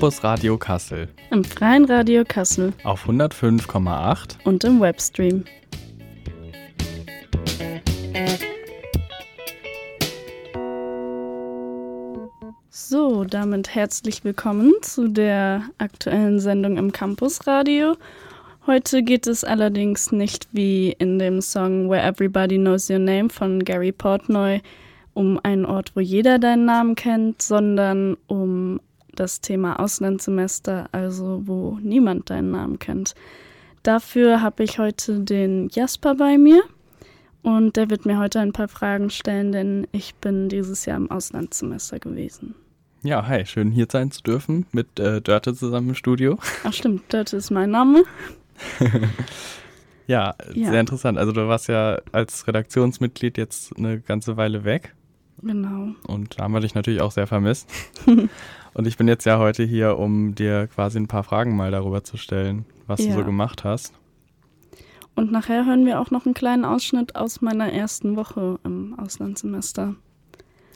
Campus Radio Kassel. Im Freien Radio Kassel. Auf 105,8. Und im Webstream. So, damit herzlich willkommen zu der aktuellen Sendung im Campus Radio. Heute geht es allerdings nicht wie in dem Song Where Everybody Knows Your Name von Gary Portnoy um einen Ort, wo jeder deinen Namen kennt, sondern um das Thema Auslandssemester, also wo niemand deinen Namen kennt. Dafür habe ich heute den Jasper bei mir und der wird mir heute ein paar Fragen stellen, denn ich bin dieses Jahr im Auslandssemester gewesen. Ja, hi, schön hier sein zu dürfen mit äh, Dörte zusammen im Studio. Ach stimmt, Dörte ist mein Name. ja, ja, sehr interessant. Also du warst ja als Redaktionsmitglied jetzt eine ganze Weile weg. Genau. Und da haben wir dich natürlich auch sehr vermisst. und ich bin jetzt ja heute hier, um dir quasi ein paar Fragen mal darüber zu stellen, was ja. du so gemacht hast. Und nachher hören wir auch noch einen kleinen Ausschnitt aus meiner ersten Woche im Auslandssemester.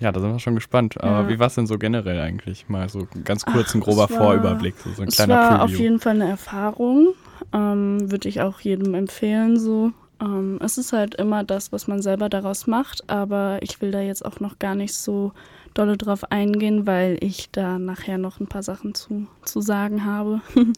Ja, da sind wir schon gespannt. Aber ja. wie war es denn so generell eigentlich? Mal so ganz kurz ein grober war, Vorüberblick, so, so ein kleiner es war Preview. auf jeden Fall eine Erfahrung. Ähm, Würde ich auch jedem empfehlen, so ähm, es ist halt immer das, was man selber daraus macht, aber ich will da jetzt auch noch gar nicht so dolle drauf eingehen, weil ich da nachher noch ein paar Sachen zu, zu sagen habe.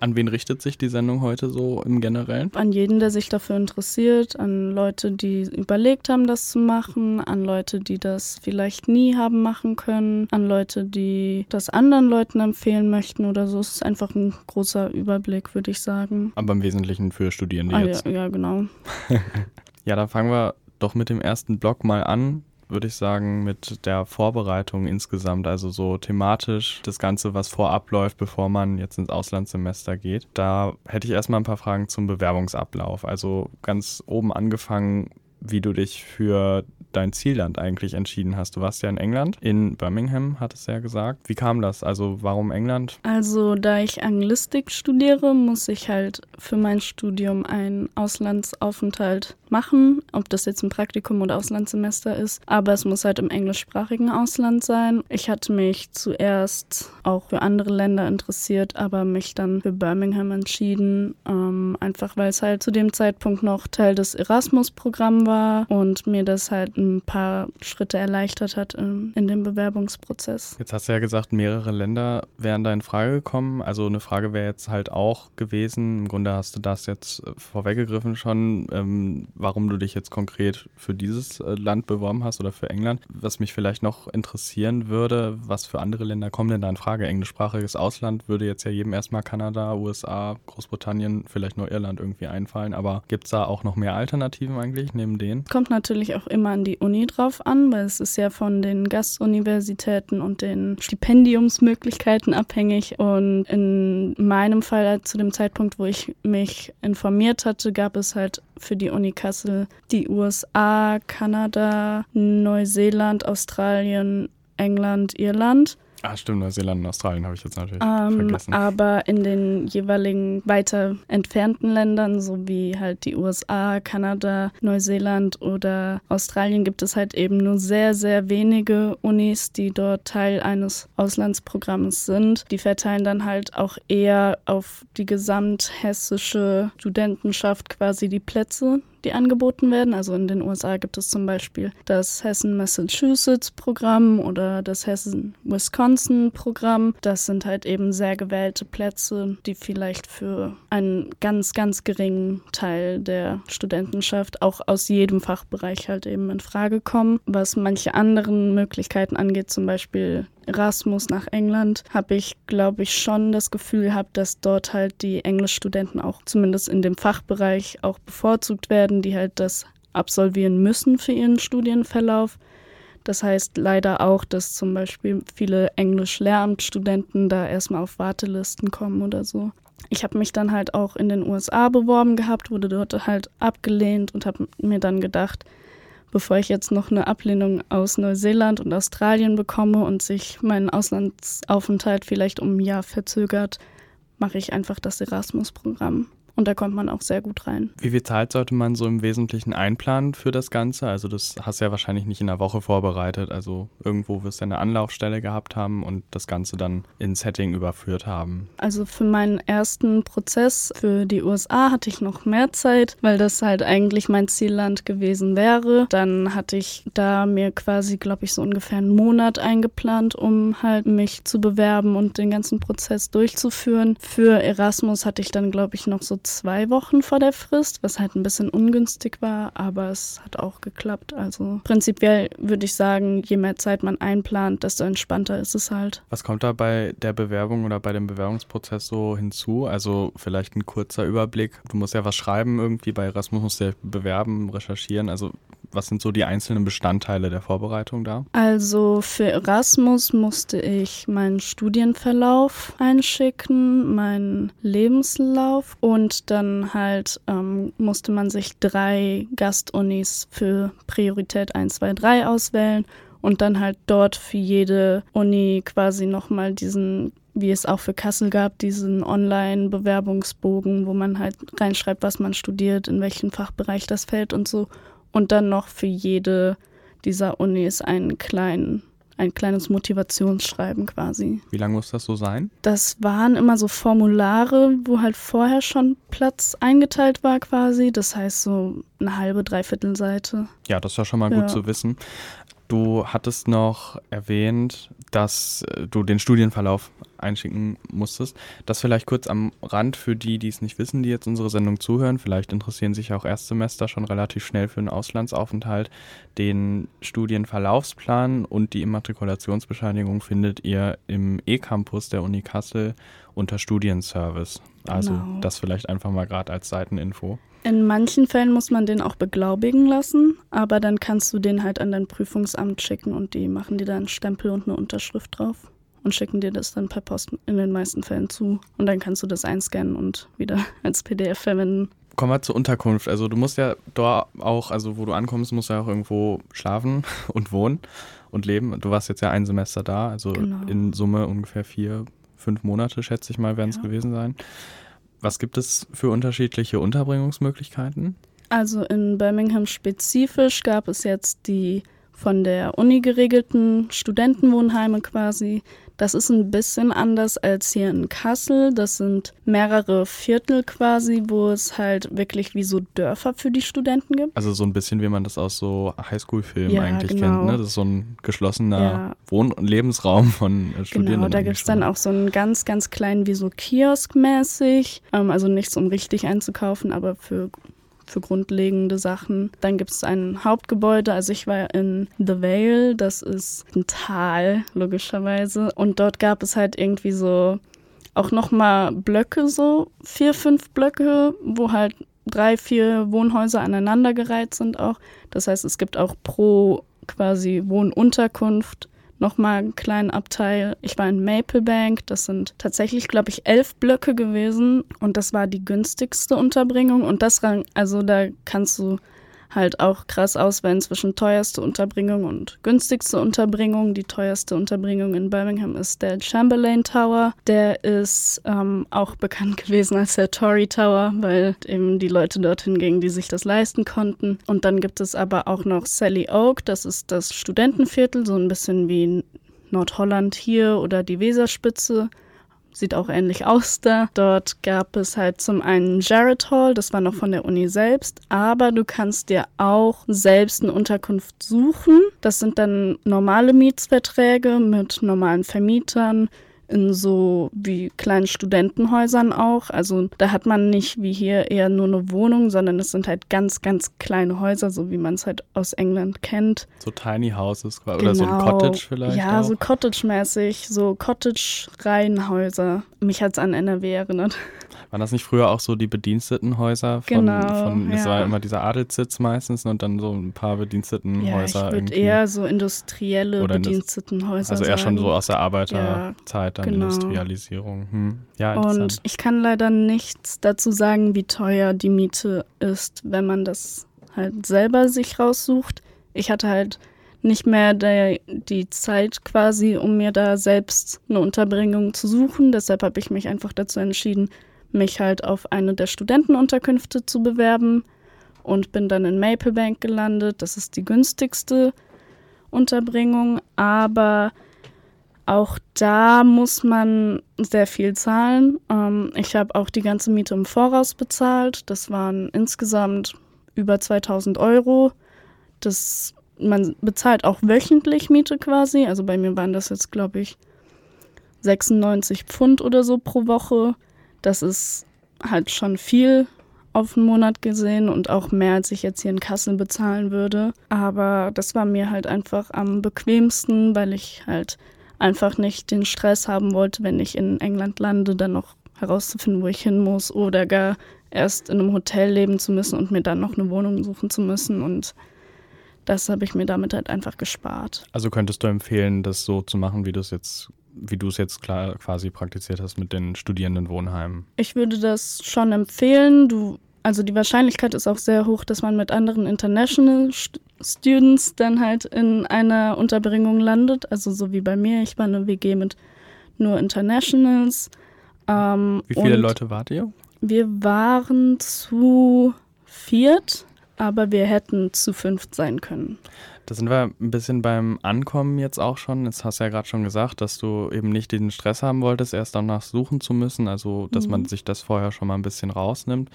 An wen richtet sich die Sendung heute so im Generellen? An jeden, der sich dafür interessiert, an Leute, die überlegt haben, das zu machen, an Leute, die das vielleicht nie haben machen können, an Leute, die das anderen Leuten empfehlen möchten oder so. Es ist einfach ein großer Überblick, würde ich sagen. Aber im Wesentlichen für Studierende ah, jetzt. Ja, ja genau. ja, dann fangen wir doch mit dem ersten Block mal an würde ich sagen, mit der Vorbereitung insgesamt, also so thematisch das Ganze, was vorab läuft, bevor man jetzt ins Auslandssemester geht. Da hätte ich erstmal ein paar Fragen zum Bewerbungsablauf. Also ganz oben angefangen, wie du dich für dein Zielland eigentlich entschieden hast. Du warst ja in England, in Birmingham, hat es ja gesagt. Wie kam das? Also warum England? Also da ich Anglistik studiere, muss ich halt für mein Studium einen Auslandsaufenthalt machen, ob das jetzt ein Praktikum oder Auslandssemester ist. Aber es muss halt im englischsprachigen Ausland sein. Ich hatte mich zuerst auch für andere Länder interessiert, aber mich dann für Birmingham entschieden, ähm, einfach weil es halt zu dem Zeitpunkt noch Teil des Erasmus-Programms war und mir das halt ein paar Schritte erleichtert hat in, in dem Bewerbungsprozess. Jetzt hast du ja gesagt, mehrere Länder wären da in Frage gekommen. Also eine Frage wäre jetzt halt auch gewesen, im Grunde hast du das jetzt vorweggegriffen schon, ähm, warum du dich jetzt konkret für dieses äh, Land beworben hast oder für England. Was mich vielleicht noch interessieren würde, was für andere Länder kommen denn da in Frage? Englischsprachiges Ausland würde jetzt ja jedem erstmal Kanada, USA, Großbritannien, vielleicht nur Irland irgendwie einfallen. Aber gibt es da auch noch mehr Alternativen eigentlich neben denen? Kommt natürlich auch immer an die Uni drauf an, weil es ist ja von den Gastuniversitäten und den Stipendiumsmöglichkeiten abhängig. Und in meinem Fall zu dem Zeitpunkt, wo ich mich informiert hatte, gab es halt für die Uni Kassel die USA, Kanada, Neuseeland, Australien, England, Irland. Ah, stimmt, Neuseeland und Australien habe ich jetzt natürlich ähm, vergessen. Aber in den jeweiligen weiter entfernten Ländern, so wie halt die USA, Kanada, Neuseeland oder Australien, gibt es halt eben nur sehr, sehr wenige Unis, die dort Teil eines Auslandsprogramms sind. Die verteilen dann halt auch eher auf die gesamthessische Studentenschaft quasi die Plätze die angeboten werden. Also in den USA gibt es zum Beispiel das Hessen-Massachusetts-Programm oder das Hessen-Wisconsin-Programm. Das sind halt eben sehr gewählte Plätze, die vielleicht für einen ganz, ganz geringen Teil der Studentenschaft auch aus jedem Fachbereich halt eben in Frage kommen. Was manche anderen Möglichkeiten angeht, zum Beispiel Erasmus nach England, habe ich, glaube ich, schon das Gefühl gehabt, dass dort halt die Englischstudenten auch zumindest in dem Fachbereich auch bevorzugt werden, die halt das absolvieren müssen für ihren Studienverlauf. Das heißt leider auch, dass zum Beispiel viele Englisch-Lehramtsstudenten da erstmal auf Wartelisten kommen oder so. Ich habe mich dann halt auch in den USA beworben gehabt, wurde dort halt abgelehnt und habe mir dann gedacht, bevor ich jetzt noch eine Ablehnung aus Neuseeland und Australien bekomme und sich mein Auslandsaufenthalt vielleicht um ein Jahr verzögert, mache ich einfach das Erasmus-Programm. Und da kommt man auch sehr gut rein. Wie viel Zeit sollte man so im Wesentlichen einplanen für das Ganze? Also das hast du ja wahrscheinlich nicht in einer Woche vorbereitet. Also irgendwo wirst du eine Anlaufstelle gehabt haben und das Ganze dann ins Setting überführt haben. Also für meinen ersten Prozess für die USA hatte ich noch mehr Zeit, weil das halt eigentlich mein Zielland gewesen wäre. Dann hatte ich da mir quasi, glaube ich, so ungefähr einen Monat eingeplant, um halt mich zu bewerben und den ganzen Prozess durchzuführen. Für Erasmus hatte ich dann, glaube ich, noch so zwei Wochen vor der Frist, was halt ein bisschen ungünstig war, aber es hat auch geklappt. Also prinzipiell würde ich sagen, je mehr Zeit man einplant, desto entspannter ist es halt. Was kommt da bei der Bewerbung oder bei dem Bewerbungsprozess so hinzu? Also vielleicht ein kurzer Überblick. Du musst ja was schreiben irgendwie, bei Erasmus musst du ja bewerben, recherchieren. Also was sind so die einzelnen Bestandteile der Vorbereitung da? Also für Erasmus musste ich meinen Studienverlauf einschicken, meinen Lebenslauf und dann halt ähm, musste man sich drei Gastunis für Priorität 1, 2, 3 auswählen und dann halt dort für jede Uni quasi nochmal diesen wie es auch für Kassel gab, diesen Online-Bewerbungsbogen, wo man halt reinschreibt, was man studiert, in welchem Fachbereich das fällt und so. Und dann noch für jede dieser Unis einen kleinen ein kleines Motivationsschreiben quasi. Wie lange muss das so sein? Das waren immer so Formulare, wo halt vorher schon Platz eingeteilt war quasi. Das heißt so eine halbe, dreiviertel Seite. Ja, das ist ja schon mal ja. gut zu wissen. Du hattest noch erwähnt, dass du den Studienverlauf einschicken musstest. Das vielleicht kurz am Rand für die, die es nicht wissen, die jetzt unsere Sendung zuhören. Vielleicht interessieren sich auch Erstsemester schon relativ schnell für einen Auslandsaufenthalt. Den Studienverlaufsplan und die Immatrikulationsbescheinigung findet ihr im E-Campus der Uni Kassel unter Studienservice. Also genau. das vielleicht einfach mal gerade als Seiteninfo. In manchen Fällen muss man den auch beglaubigen lassen, aber dann kannst du den halt an dein Prüfungsamt schicken und die machen dir da einen Stempel und eine Unterschrift drauf und schicken dir das dann per Post in den meisten Fällen zu. Und dann kannst du das einscannen und wieder als PDF verwenden. Kommen wir zur Unterkunft. Also du musst ja dort auch, also wo du ankommst, musst du ja auch irgendwo schlafen und wohnen und leben. Du warst jetzt ja ein Semester da, also genau. in Summe ungefähr vier, fünf Monate, schätze ich mal, werden es ja. gewesen sein. Was gibt es für unterschiedliche Unterbringungsmöglichkeiten? Also in Birmingham spezifisch gab es jetzt die von der Uni geregelten Studentenwohnheime quasi. Das ist ein bisschen anders als hier in Kassel. Das sind mehrere Viertel quasi, wo es halt wirklich wie so Dörfer für die Studenten gibt. Also so ein bisschen, wie man das aus so Highschool-Filmen ja, eigentlich genau. kennt. Ne? Das ist so ein geschlossener ja. Wohn- und Lebensraum von äh, Studierenden. Genau, da gibt es dann auch so einen ganz, ganz kleinen, wie so Kiosk-mäßig. Ähm, also nichts, um richtig einzukaufen, aber für für grundlegende Sachen. Dann gibt es ein Hauptgebäude, also ich war in The Vale, das ist ein Tal, logischerweise. Und dort gab es halt irgendwie so auch nochmal Blöcke, so vier, fünf Blöcke, wo halt drei, vier Wohnhäuser aneinandergereiht sind auch. Das heißt, es gibt auch pro quasi Wohnunterkunft nochmal einen kleinen Abteil. Ich war in Maplebank, das sind tatsächlich, glaube ich, elf Blöcke gewesen. Und das war die günstigste Unterbringung. Und das, also da kannst du halt auch krass auswählen zwischen teuerste Unterbringung und günstigste Unterbringung. Die teuerste Unterbringung in Birmingham ist der Chamberlain Tower. Der ist ähm, auch bekannt gewesen als der Tory Tower, weil eben die Leute dorthin gingen, die sich das leisten konnten. Und dann gibt es aber auch noch Sally Oak, das ist das Studentenviertel, so ein bisschen wie Nordholland hier oder die Weserspitze sieht auch ähnlich aus da. Dort gab es halt zum einen Jared Hall, das war noch von der Uni selbst, aber du kannst dir auch selbst eine Unterkunft suchen. Das sind dann normale Mietsverträge mit normalen Vermietern in so wie kleinen Studentenhäusern auch. Also da hat man nicht wie hier eher nur eine Wohnung, sondern es sind halt ganz, ganz kleine Häuser, so wie man es halt aus England kennt. So Tiny Houses oder genau. so ein genau. Cottage vielleicht. Ja, auch. so Cottage-mäßig, so Cottage-Reihenhäuser. Mich hat es an NRW erinnert. Waren das nicht früher auch so die Bedienstetenhäuser von, genau, von es ja. war immer dieser Adelssitz meistens und dann so ein paar Bedienstetenhäuser. Ja, ich würde eher so industrielle Oder Bedienstetenhäuser Also eher sagen. schon so aus der Arbeiterzeit, ja, dann genau. Industrialisierung. Hm. Ja, und ich kann leider nichts dazu sagen, wie teuer die Miete ist, wenn man das halt selber sich raussucht. Ich hatte halt nicht mehr der, die Zeit quasi, um mir da selbst eine Unterbringung zu suchen. Deshalb habe ich mich einfach dazu entschieden, mich halt auf eine der Studentenunterkünfte zu bewerben und bin dann in Maplebank gelandet. Das ist die günstigste Unterbringung, aber auch da muss man sehr viel zahlen. Ähm, ich habe auch die ganze Miete im Voraus bezahlt. Das waren insgesamt über 2000 Euro. Das, man bezahlt auch wöchentlich Miete quasi. Also bei mir waren das jetzt, glaube ich, 96 Pfund oder so pro Woche. Das ist halt schon viel auf einen Monat gesehen und auch mehr, als ich jetzt hier in Kassel bezahlen würde. Aber das war mir halt einfach am bequemsten, weil ich halt einfach nicht den Stress haben wollte, wenn ich in England lande, dann noch herauszufinden, wo ich hin muss oder gar erst in einem Hotel leben zu müssen und mir dann noch eine Wohnung suchen zu müssen. Und das habe ich mir damit halt einfach gespart. Also könntest du empfehlen, das so zu machen, wie du es jetzt wie du es jetzt klar quasi praktiziert hast mit den Studierendenwohnheimen? Ich würde das schon empfehlen. Du, also die Wahrscheinlichkeit ist auch sehr hoch, dass man mit anderen International Students dann halt in einer Unterbringung landet. Also so wie bei mir. Ich war eine WG mit nur Internationals. Ähm, wie viele Leute wart ihr? Wir waren zu viert, aber wir hätten zu fünft sein können. Da sind wir ein bisschen beim Ankommen jetzt auch schon. Jetzt hast du ja gerade schon gesagt, dass du eben nicht den Stress haben wolltest, erst danach suchen zu müssen, also dass mhm. man sich das vorher schon mal ein bisschen rausnimmt.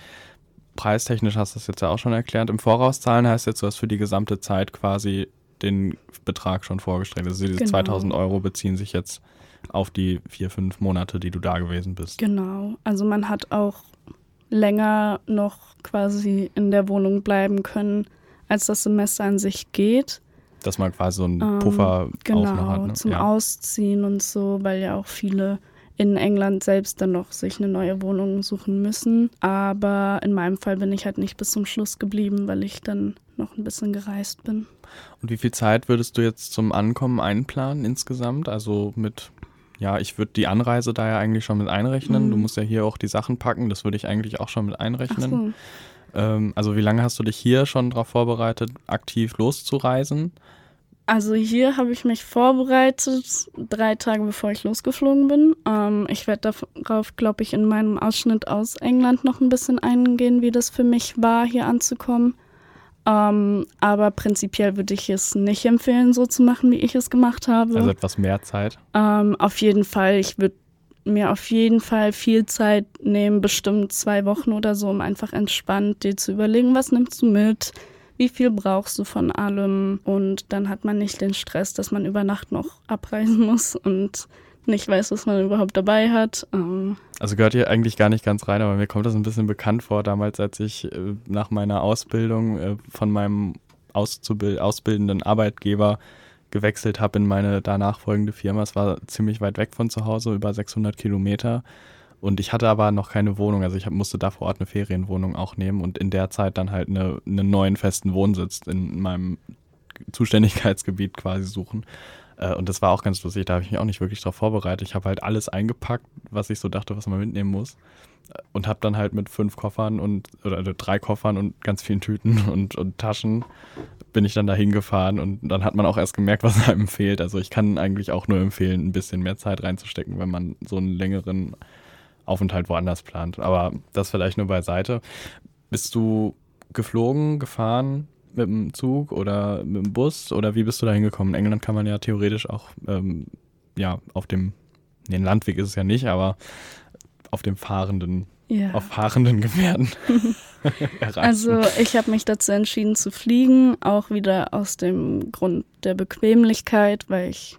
Preistechnisch hast du das jetzt ja auch schon erklärt. Im Voraus zahlen heißt jetzt, du hast für die gesamte Zeit quasi den Betrag schon vorgestellt. Also diese genau. 2000 Euro beziehen sich jetzt auf die vier, fünf Monate, die du da gewesen bist. Genau. Also man hat auch länger noch quasi in der Wohnung bleiben können, als das Semester an sich geht. Dass man quasi so einen ähm, Puffer genau, auch noch hat. Ne? Zum ja. Ausziehen und so, weil ja auch viele in England selbst dann noch sich eine neue Wohnung suchen müssen. Aber in meinem Fall bin ich halt nicht bis zum Schluss geblieben, weil ich dann noch ein bisschen gereist bin. Und wie viel Zeit würdest du jetzt zum Ankommen einplanen insgesamt? Also mit, ja, ich würde die Anreise da ja eigentlich schon mit einrechnen. Mhm. Du musst ja hier auch die Sachen packen, das würde ich eigentlich auch schon mit einrechnen. Ach so. Ähm, also wie lange hast du dich hier schon darauf vorbereitet, aktiv loszureisen? Also hier habe ich mich vorbereitet, drei Tage bevor ich losgeflogen bin. Ähm, ich werde darauf, glaube ich, in meinem Ausschnitt aus England noch ein bisschen eingehen, wie das für mich war, hier anzukommen. Ähm, aber prinzipiell würde ich es nicht empfehlen, so zu machen, wie ich es gemacht habe. Also etwas mehr Zeit? Ähm, auf jeden Fall. Ich würde mir auf jeden Fall viel Zeit nehmen, bestimmt zwei Wochen oder so, um einfach entspannt dir zu überlegen, was nimmst du mit, wie viel brauchst du von allem und dann hat man nicht den Stress, dass man über Nacht noch abreisen muss und nicht weiß, was man überhaupt dabei hat. Ähm also gehört hier eigentlich gar nicht ganz rein, aber mir kommt das ein bisschen bekannt vor, damals, als ich äh, nach meiner Ausbildung äh, von meinem Auszubild ausbildenden Arbeitgeber gewechselt habe in meine danach folgende Firma. Es war ziemlich weit weg von zu Hause, über 600 Kilometer. Und ich hatte aber noch keine Wohnung. Also ich hab, musste da vor Ort eine Ferienwohnung auch nehmen und in der Zeit dann halt eine, einen neuen festen Wohnsitz in meinem Zuständigkeitsgebiet quasi suchen. Äh, und das war auch ganz lustig, da habe ich mich auch nicht wirklich darauf vorbereitet. Ich habe halt alles eingepackt, was ich so dachte, was man mitnehmen muss. Und habe dann halt mit fünf Koffern und, oder drei Koffern und ganz vielen Tüten und, und Taschen bin ich dann da hingefahren und dann hat man auch erst gemerkt, was einem fehlt. Also ich kann eigentlich auch nur empfehlen, ein bisschen mehr Zeit reinzustecken, wenn man so einen längeren Aufenthalt woanders plant. Aber das vielleicht nur beiseite. Bist du geflogen, gefahren mit dem Zug oder mit dem Bus oder wie bist du da hingekommen? In England kann man ja theoretisch auch ähm, ja, auf dem, den Landweg ist es ja nicht, aber auf dem fahrenden, ja. auf fahrenden Gefährden erreichen. Also ich habe mich dazu entschieden zu fliegen, auch wieder aus dem Grund der Bequemlichkeit, weil ich,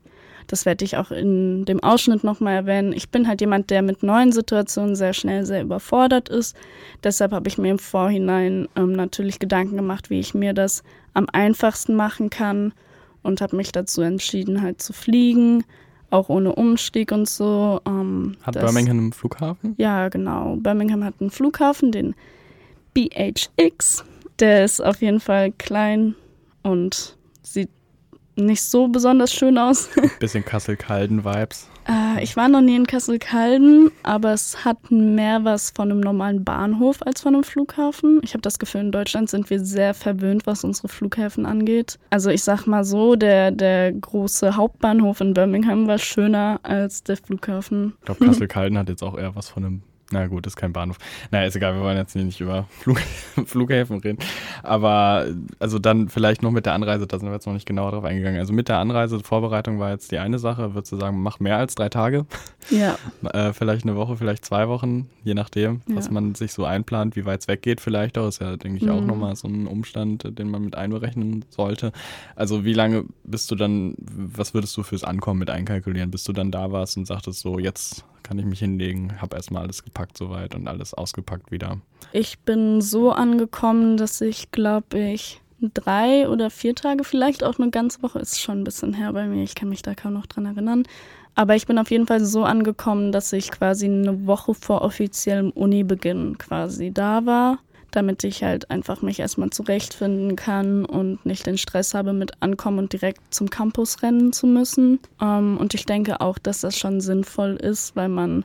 das werde ich auch in dem Ausschnitt nochmal erwähnen, ich bin halt jemand, der mit neuen Situationen sehr schnell sehr überfordert ist. Deshalb habe ich mir im Vorhinein ähm, natürlich Gedanken gemacht, wie ich mir das am einfachsten machen kann und habe mich dazu entschieden, halt zu fliegen auch ohne Umstieg und so. Ähm, hat das, Birmingham einen Flughafen? Ja, genau. Birmingham hat einen Flughafen, den BHX. Der ist auf jeden Fall klein und sieht nicht so besonders schön aus. Bisschen Kassel-Calden-Vibes. Äh, ich war noch nie in Kassel-Calden, aber es hat mehr was von einem normalen Bahnhof als von einem Flughafen. Ich habe das Gefühl, in Deutschland sind wir sehr verwöhnt, was unsere Flughäfen angeht. Also ich sag mal so, der, der große Hauptbahnhof in Birmingham war schöner als der Flughafen. Ich glaube, Kassel-Calden hat jetzt auch eher was von einem Na gut, ist kein Bahnhof. Naja, ist egal, wir wollen jetzt nicht über Flug, Flughäfen reden. Aber also dann vielleicht noch mit der Anreise, da sind wir jetzt noch nicht genauer drauf eingegangen. Also mit der Anreise, Vorbereitung war jetzt die eine Sache. Würdest du sagen, mach mehr als drei Tage? Ja. äh, vielleicht eine Woche, vielleicht zwei Wochen, je nachdem, ja. was man sich so einplant, wie weit es weggeht vielleicht auch. Ist ja, denke ich, mhm. auch nochmal so ein Umstand, den man mit einberechnen sollte. Also wie lange bist du dann, was würdest du fürs Ankommen mit einkalkulieren, bis du dann da warst und sagtest so, jetzt kann ich mich hinlegen, habe erstmal alles gepackt soweit und alles ausgepackt wieder. Ich bin so angekommen, dass ich, glaube ich, drei oder vier Tage, vielleicht auch eine ganze Woche, ist schon ein bisschen her bei mir, ich kann mich da kaum noch dran erinnern. Aber ich bin auf jeden Fall so angekommen, dass ich quasi eine Woche vor offiziellem Unibeginn quasi da war damit ich halt einfach mich erstmal zurechtfinden kann und nicht den Stress habe mit ankommen und direkt zum Campus rennen zu müssen. Ähm, und ich denke auch, dass das schon sinnvoll ist, weil man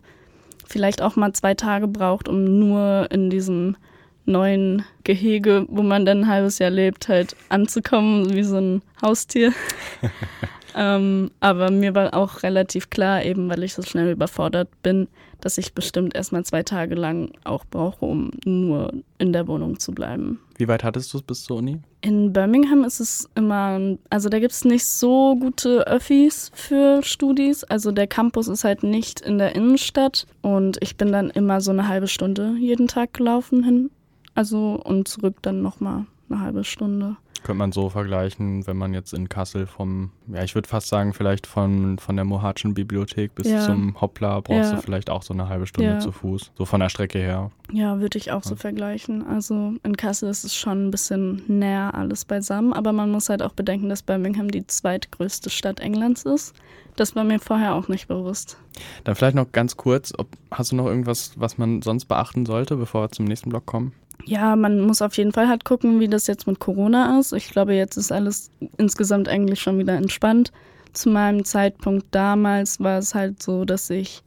vielleicht auch mal zwei Tage braucht, um nur in diesem neuen Gehege, wo man dann ein halbes Jahr lebt, halt anzukommen, wie so ein Haustier. ähm, aber mir war auch relativ klar, eben weil ich so schnell überfordert bin, dass ich bestimmt erstmal zwei Tage lang auch brauche, um nur in der Wohnung zu bleiben. Wie weit hattest du es bis zur Uni? In Birmingham ist es immer, also da gibt es nicht so gute Öffis für Studis. Also der Campus ist halt nicht in der Innenstadt und ich bin dann immer so eine halbe Stunde jeden Tag gelaufen hin. Also und zurück dann nochmal eine halbe Stunde. Könnte man so vergleichen, wenn man jetzt in Kassel vom, ja, ich würde fast sagen, vielleicht von, von der Mohatschen Bibliothek bis ja. zum Hoppla brauchst ja. du vielleicht auch so eine halbe Stunde ja. zu Fuß. So von der Strecke her. Ja, würde ich auch so vergleichen. Also in Kassel ist es schon ein bisschen näher alles beisammen, aber man muss halt auch bedenken, dass Birmingham die zweitgrößte Stadt Englands ist. Das war mir vorher auch nicht bewusst. Dann vielleicht noch ganz kurz, ob, hast du noch irgendwas, was man sonst beachten sollte, bevor wir zum nächsten Block kommen? Ja, man muss auf jeden Fall halt gucken, wie das jetzt mit Corona ist. Ich glaube, jetzt ist alles insgesamt eigentlich schon wieder entspannt. Zu meinem Zeitpunkt damals war es halt so, dass ich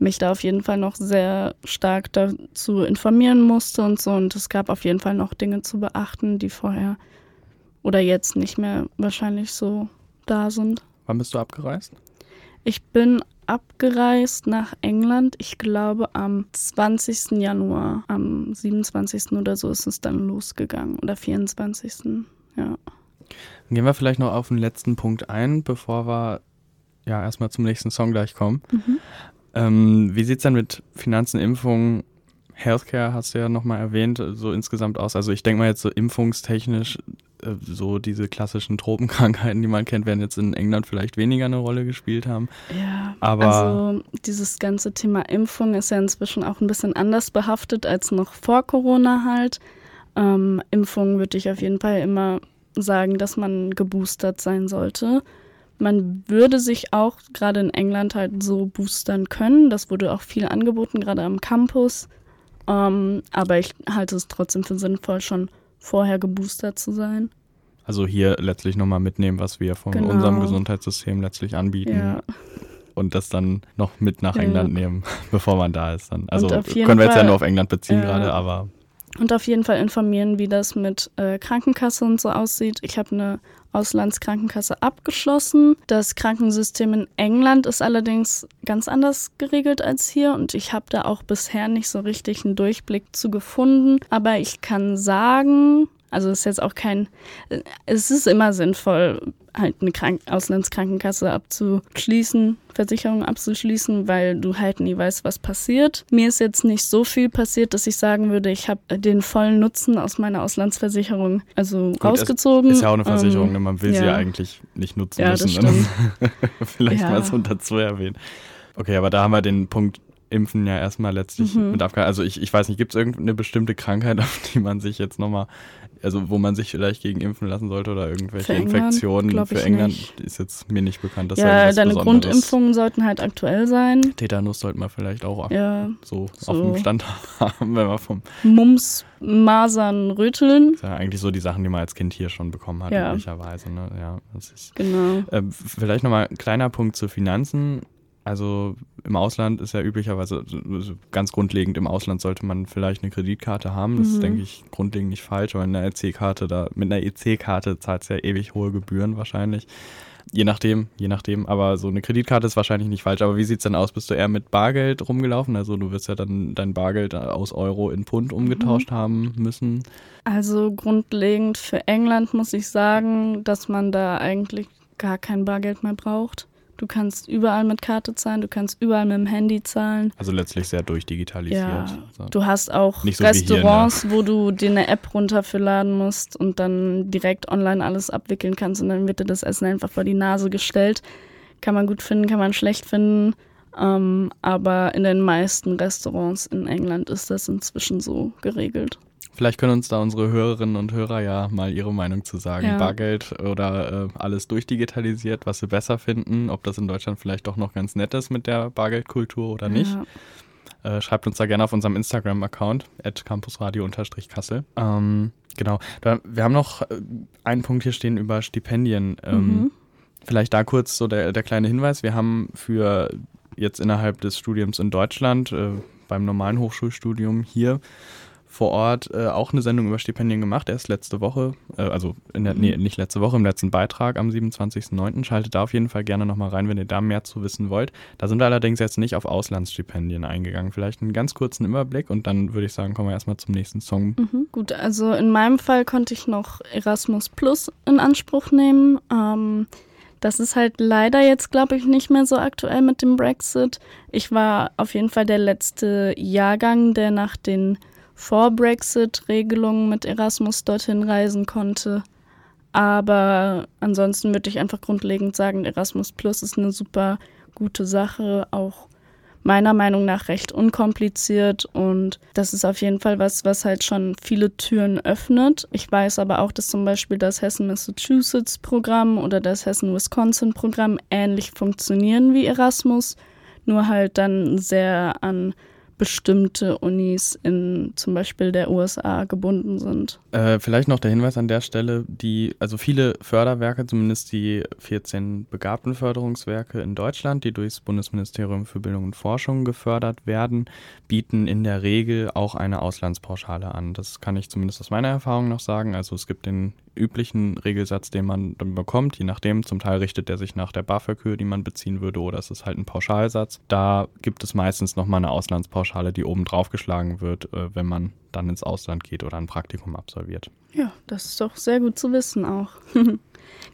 mich da auf jeden Fall noch sehr stark dazu informieren musste und so. Und es gab auf jeden Fall noch Dinge zu beachten, die vorher oder jetzt nicht mehr wahrscheinlich so da sind. Wann bist du abgereist? Ich bin abgereist nach England. Ich glaube am 20. Januar, am 27. oder so ist es dann losgegangen oder 24. Ja. Gehen wir vielleicht noch auf den letzten Punkt ein, bevor wir ja erstmal zum nächsten Song gleich kommen. Mhm. Ähm, wie sieht es denn mit Finanzen, Impfungen, Healthcare hast du ja nochmal erwähnt, so insgesamt aus? Also ich denke mal jetzt so impfungstechnisch äh, so diese klassischen Tropenkrankheiten, die man kennt, werden jetzt in England vielleicht weniger eine Rolle gespielt haben. Ja, aber also dieses ganze Thema Impfung ist ja inzwischen auch ein bisschen anders behaftet als noch vor Corona halt. Ähm, Impfung würde ich auf jeden Fall immer sagen, dass man geboostert sein sollte. Man würde sich auch gerade in England halt so boostern können. Das wurde auch viel angeboten, gerade am Campus. Ähm, aber ich halte es trotzdem für sinnvoll, schon vorher geboostert zu sein. Also hier letztlich nochmal mitnehmen, was wir von genau. unserem Gesundheitssystem letztlich anbieten. Ja. Und das dann noch mit nach ja. England nehmen, bevor man da ist. Dann. Also können wir Fall, jetzt ja nur auf England beziehen ja. gerade, aber. Und auf jeden Fall informieren, wie das mit äh, Krankenkasse und so aussieht. Ich habe eine Auslandskrankenkasse abgeschlossen. Das Krankensystem in England ist allerdings ganz anders geregelt als hier und ich habe da auch bisher nicht so richtig einen Durchblick zu gefunden. Aber ich kann sagen, also es ist jetzt auch kein, es ist immer sinnvoll, halt eine Krank Auslandskrankenkasse abzuschließen, Versicherung abzuschließen, weil du halt nie weißt, was passiert. Mir ist jetzt nicht so viel passiert, dass ich sagen würde, ich habe den vollen Nutzen aus meiner Auslandsversicherung also Gut, rausgezogen. Ist ja auch eine Versicherung, ähm, ne? man will ja. sie ja eigentlich nicht nutzen ja, müssen. Ne? Vielleicht ja. mal so dazu erwähnen. Okay, aber da haben wir den Punkt Impfen ja erstmal letztlich mhm. mit abgehakt. Also ich, ich weiß nicht, gibt es irgendeine bestimmte Krankheit, auf die man sich jetzt nochmal also wo man sich vielleicht gegen impfen lassen sollte oder irgendwelche für Infektionen England, für England nicht. ist jetzt mir nicht bekannt. ja, deine Besonderes. Grundimpfungen sollten halt aktuell sein. Tetanus sollte man vielleicht auch ja, so, so, auf dem Stand haben, wenn man vom Mumps, Masern, Röteln. Das ist ja eigentlich so die Sachen, die man als Kind hier schon bekommen hat, ja. möglicherweise. Ne? Ja, das ist, genau. Äh, vielleicht nochmal ein kleiner Punkt zu Finanzen Also im Ausland ist ja üblicherweise ganz grundlegend, im Ausland sollte man vielleicht eine Kreditkarte haben. Das mhm. ist, denke ich, grundlegend nicht falsch, weil eine EC-Karte da, mit einer EC-Karte zahlt es ja ewig hohe Gebühren wahrscheinlich. Je nachdem, je nachdem. Aber so eine Kreditkarte ist wahrscheinlich nicht falsch. Aber wie sieht es denn aus? Bist du eher mit Bargeld rumgelaufen? Also du wirst ja dann dein Bargeld aus Euro in Pfund umgetauscht mhm. haben müssen. Also grundlegend für England muss ich sagen, dass man da eigentlich gar kein Bargeld mehr braucht. Du kannst überall mit Karte zahlen, du kannst überall mit dem Handy zahlen. Also letztlich sehr durchdigitalisiert. Ja. Du hast auch so Restaurants, hier, ne? wo du dir eine App runter für laden musst und dann direkt online alles abwickeln kannst und dann wird dir das Essen einfach vor die Nase gestellt. Kann man gut finden, kann man schlecht finden. Ähm, aber in den meisten Restaurants in England ist das inzwischen so geregelt. Vielleicht können uns da unsere Hörerinnen und Hörer ja mal ihre Meinung zu sagen. Ja. Bargeld oder äh, alles durchdigitalisiert, was sie besser finden, ob das in Deutschland vielleicht doch noch ganz nett ist mit der Bargeldkultur oder nicht. Ja. Äh, schreibt uns da gerne auf unserem Instagram-Account, at campusradio-kassel. Ähm, genau. Da, wir haben noch äh, einen Punkt hier stehen über Stipendien. Ähm, mhm. Vielleicht da kurz so der, der kleine Hinweis. Wir haben für jetzt innerhalb des Studiums in Deutschland äh, beim normalen Hochschulstudium hier vor Ort äh, auch eine Sendung über Stipendien gemacht, erst letzte Woche, äh, also der, nee, nicht letzte Woche, im letzten Beitrag am 27.09. Schaltet da auf jeden Fall gerne nochmal rein, wenn ihr da mehr zu wissen wollt. Da sind wir allerdings jetzt nicht auf Auslandsstipendien eingegangen. Vielleicht einen ganz kurzen Überblick und dann würde ich sagen, kommen wir erstmal zum nächsten Song. Mhm, gut, also in meinem Fall konnte ich noch Erasmus Plus in Anspruch nehmen. Ähm, das ist halt leider jetzt, glaube ich, nicht mehr so aktuell mit dem Brexit. Ich war auf jeden Fall der letzte Jahrgang, der nach den vor-Brexit-Regelungen mit Erasmus dorthin reisen konnte. Aber ansonsten würde ich einfach grundlegend sagen, Erasmus Plus ist eine super gute Sache, auch meiner Meinung nach recht unkompliziert und das ist auf jeden Fall was, was halt schon viele Türen öffnet. Ich weiß aber auch, dass zum Beispiel das Hessen-Massachusetts-Programm oder das Hessen-Wisconsin-Programm ähnlich funktionieren wie Erasmus, nur halt dann sehr an bestimmte Unis in zum Beispiel der USA gebunden sind. Äh, vielleicht noch der Hinweis an der Stelle, die, also viele Förderwerke, zumindest die 14 Begabtenförderungswerke in Deutschland, die durchs Bundesministerium für Bildung und Forschung gefördert werden, bieten in der Regel auch eine Auslandspauschale an. Das kann ich zumindest aus meiner Erfahrung noch sagen. Also es gibt den üblichen Regelsatz, den man dann bekommt, je nachdem. Zum Teil richtet der sich nach der BAföG-Höhe, die man beziehen würde, oder es ist halt ein Pauschalsatz. Da gibt es meistens nochmal eine Auslandspauschale, die oben drauf geschlagen wird, äh, wenn man dann ins Ausland geht oder ein Praktikum absolviert. Ja, das ist doch sehr gut zu wissen auch.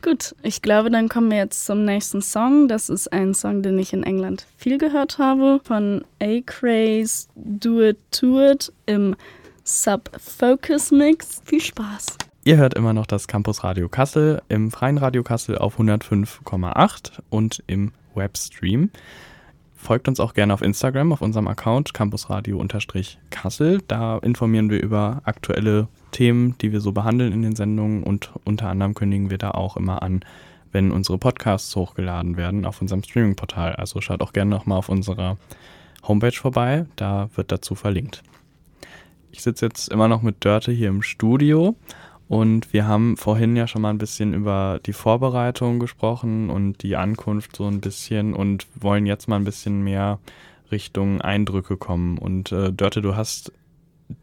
Gut, ich glaube, dann kommen wir jetzt zum nächsten Song. Das ist ein Song, den ich in England viel gehört habe, von A-Craze Do It To It im Sub-Focus Mix. Viel Spaß! Ihr hört immer noch das Campus Radio Kassel im freien Radio Kassel auf 105,8 und im Webstream. Folgt uns auch gerne auf Instagram auf unserem Account campusradio-kassel. Da informieren wir über aktuelle Themen, die wir so behandeln in den Sendungen und unter anderem kündigen wir da auch immer an, wenn unsere Podcasts hochgeladen werden auf unserem Streaming-Portal. Also schaut auch gerne nochmal auf unserer Homepage vorbei, da wird dazu verlinkt. Ich sitze jetzt immer noch mit Dörte hier im Studio und wir haben vorhin ja schon mal ein bisschen über die Vorbereitung gesprochen und die Ankunft so ein bisschen und wollen jetzt mal ein bisschen mehr Richtung Eindrücke kommen. Und äh, Dörte, du hast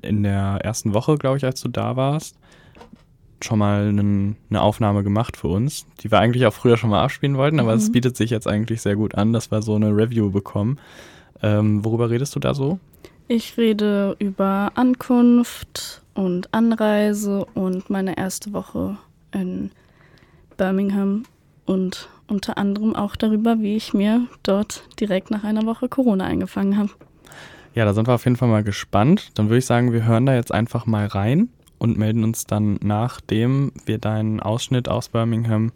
in der ersten Woche, glaube ich, als du da warst, schon mal einen, eine Aufnahme gemacht für uns, die wir eigentlich auch früher schon mal abspielen wollten, aber es mhm. bietet sich jetzt eigentlich sehr gut an, dass wir so eine Review bekommen. Ähm, worüber redest du da so? Ich rede über Ankunft und Anreise und meine erste Woche in Birmingham und unter anderem auch darüber, wie ich mir dort direkt nach einer Woche Corona eingefangen habe. Ja, da sind wir auf jeden Fall mal gespannt. Dann würde ich sagen, wir hören da jetzt einfach mal rein und melden uns dann, nachdem wir deinen Ausschnitt aus Birmingham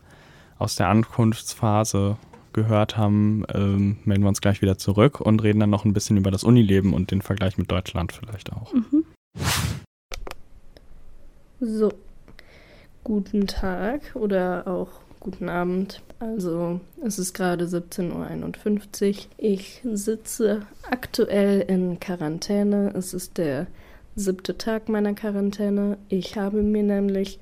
aus der Ankunftsphase gehört haben, ähm, melden wir uns gleich wieder zurück und reden dann noch ein bisschen über das Unileben und den Vergleich mit Deutschland vielleicht auch. Mhm. So, guten Tag oder auch guten Abend. Also es ist gerade 17.51 Uhr. Ich sitze aktuell in Quarantäne. Es ist der siebte Tag meiner Quarantäne. Ich habe mir nämlich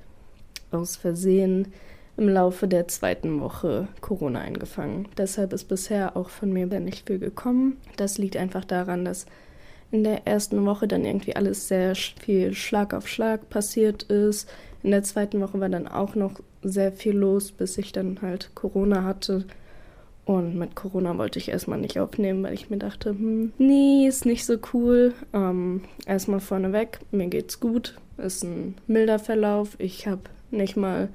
aus Versehen im Laufe der zweiten Woche Corona eingefangen. Deshalb ist bisher auch von mir nicht viel gekommen. Das liegt einfach daran, dass in der ersten Woche dann irgendwie alles sehr viel Schlag auf Schlag passiert ist. In der zweiten Woche war dann auch noch sehr viel los, bis ich dann halt Corona hatte. Und mit Corona wollte ich erstmal nicht aufnehmen, weil ich mir dachte, hm, nee, ist nicht so cool. Ähm, erstmal vorneweg, mir geht's gut, ist ein milder Verlauf. Ich habe nicht mal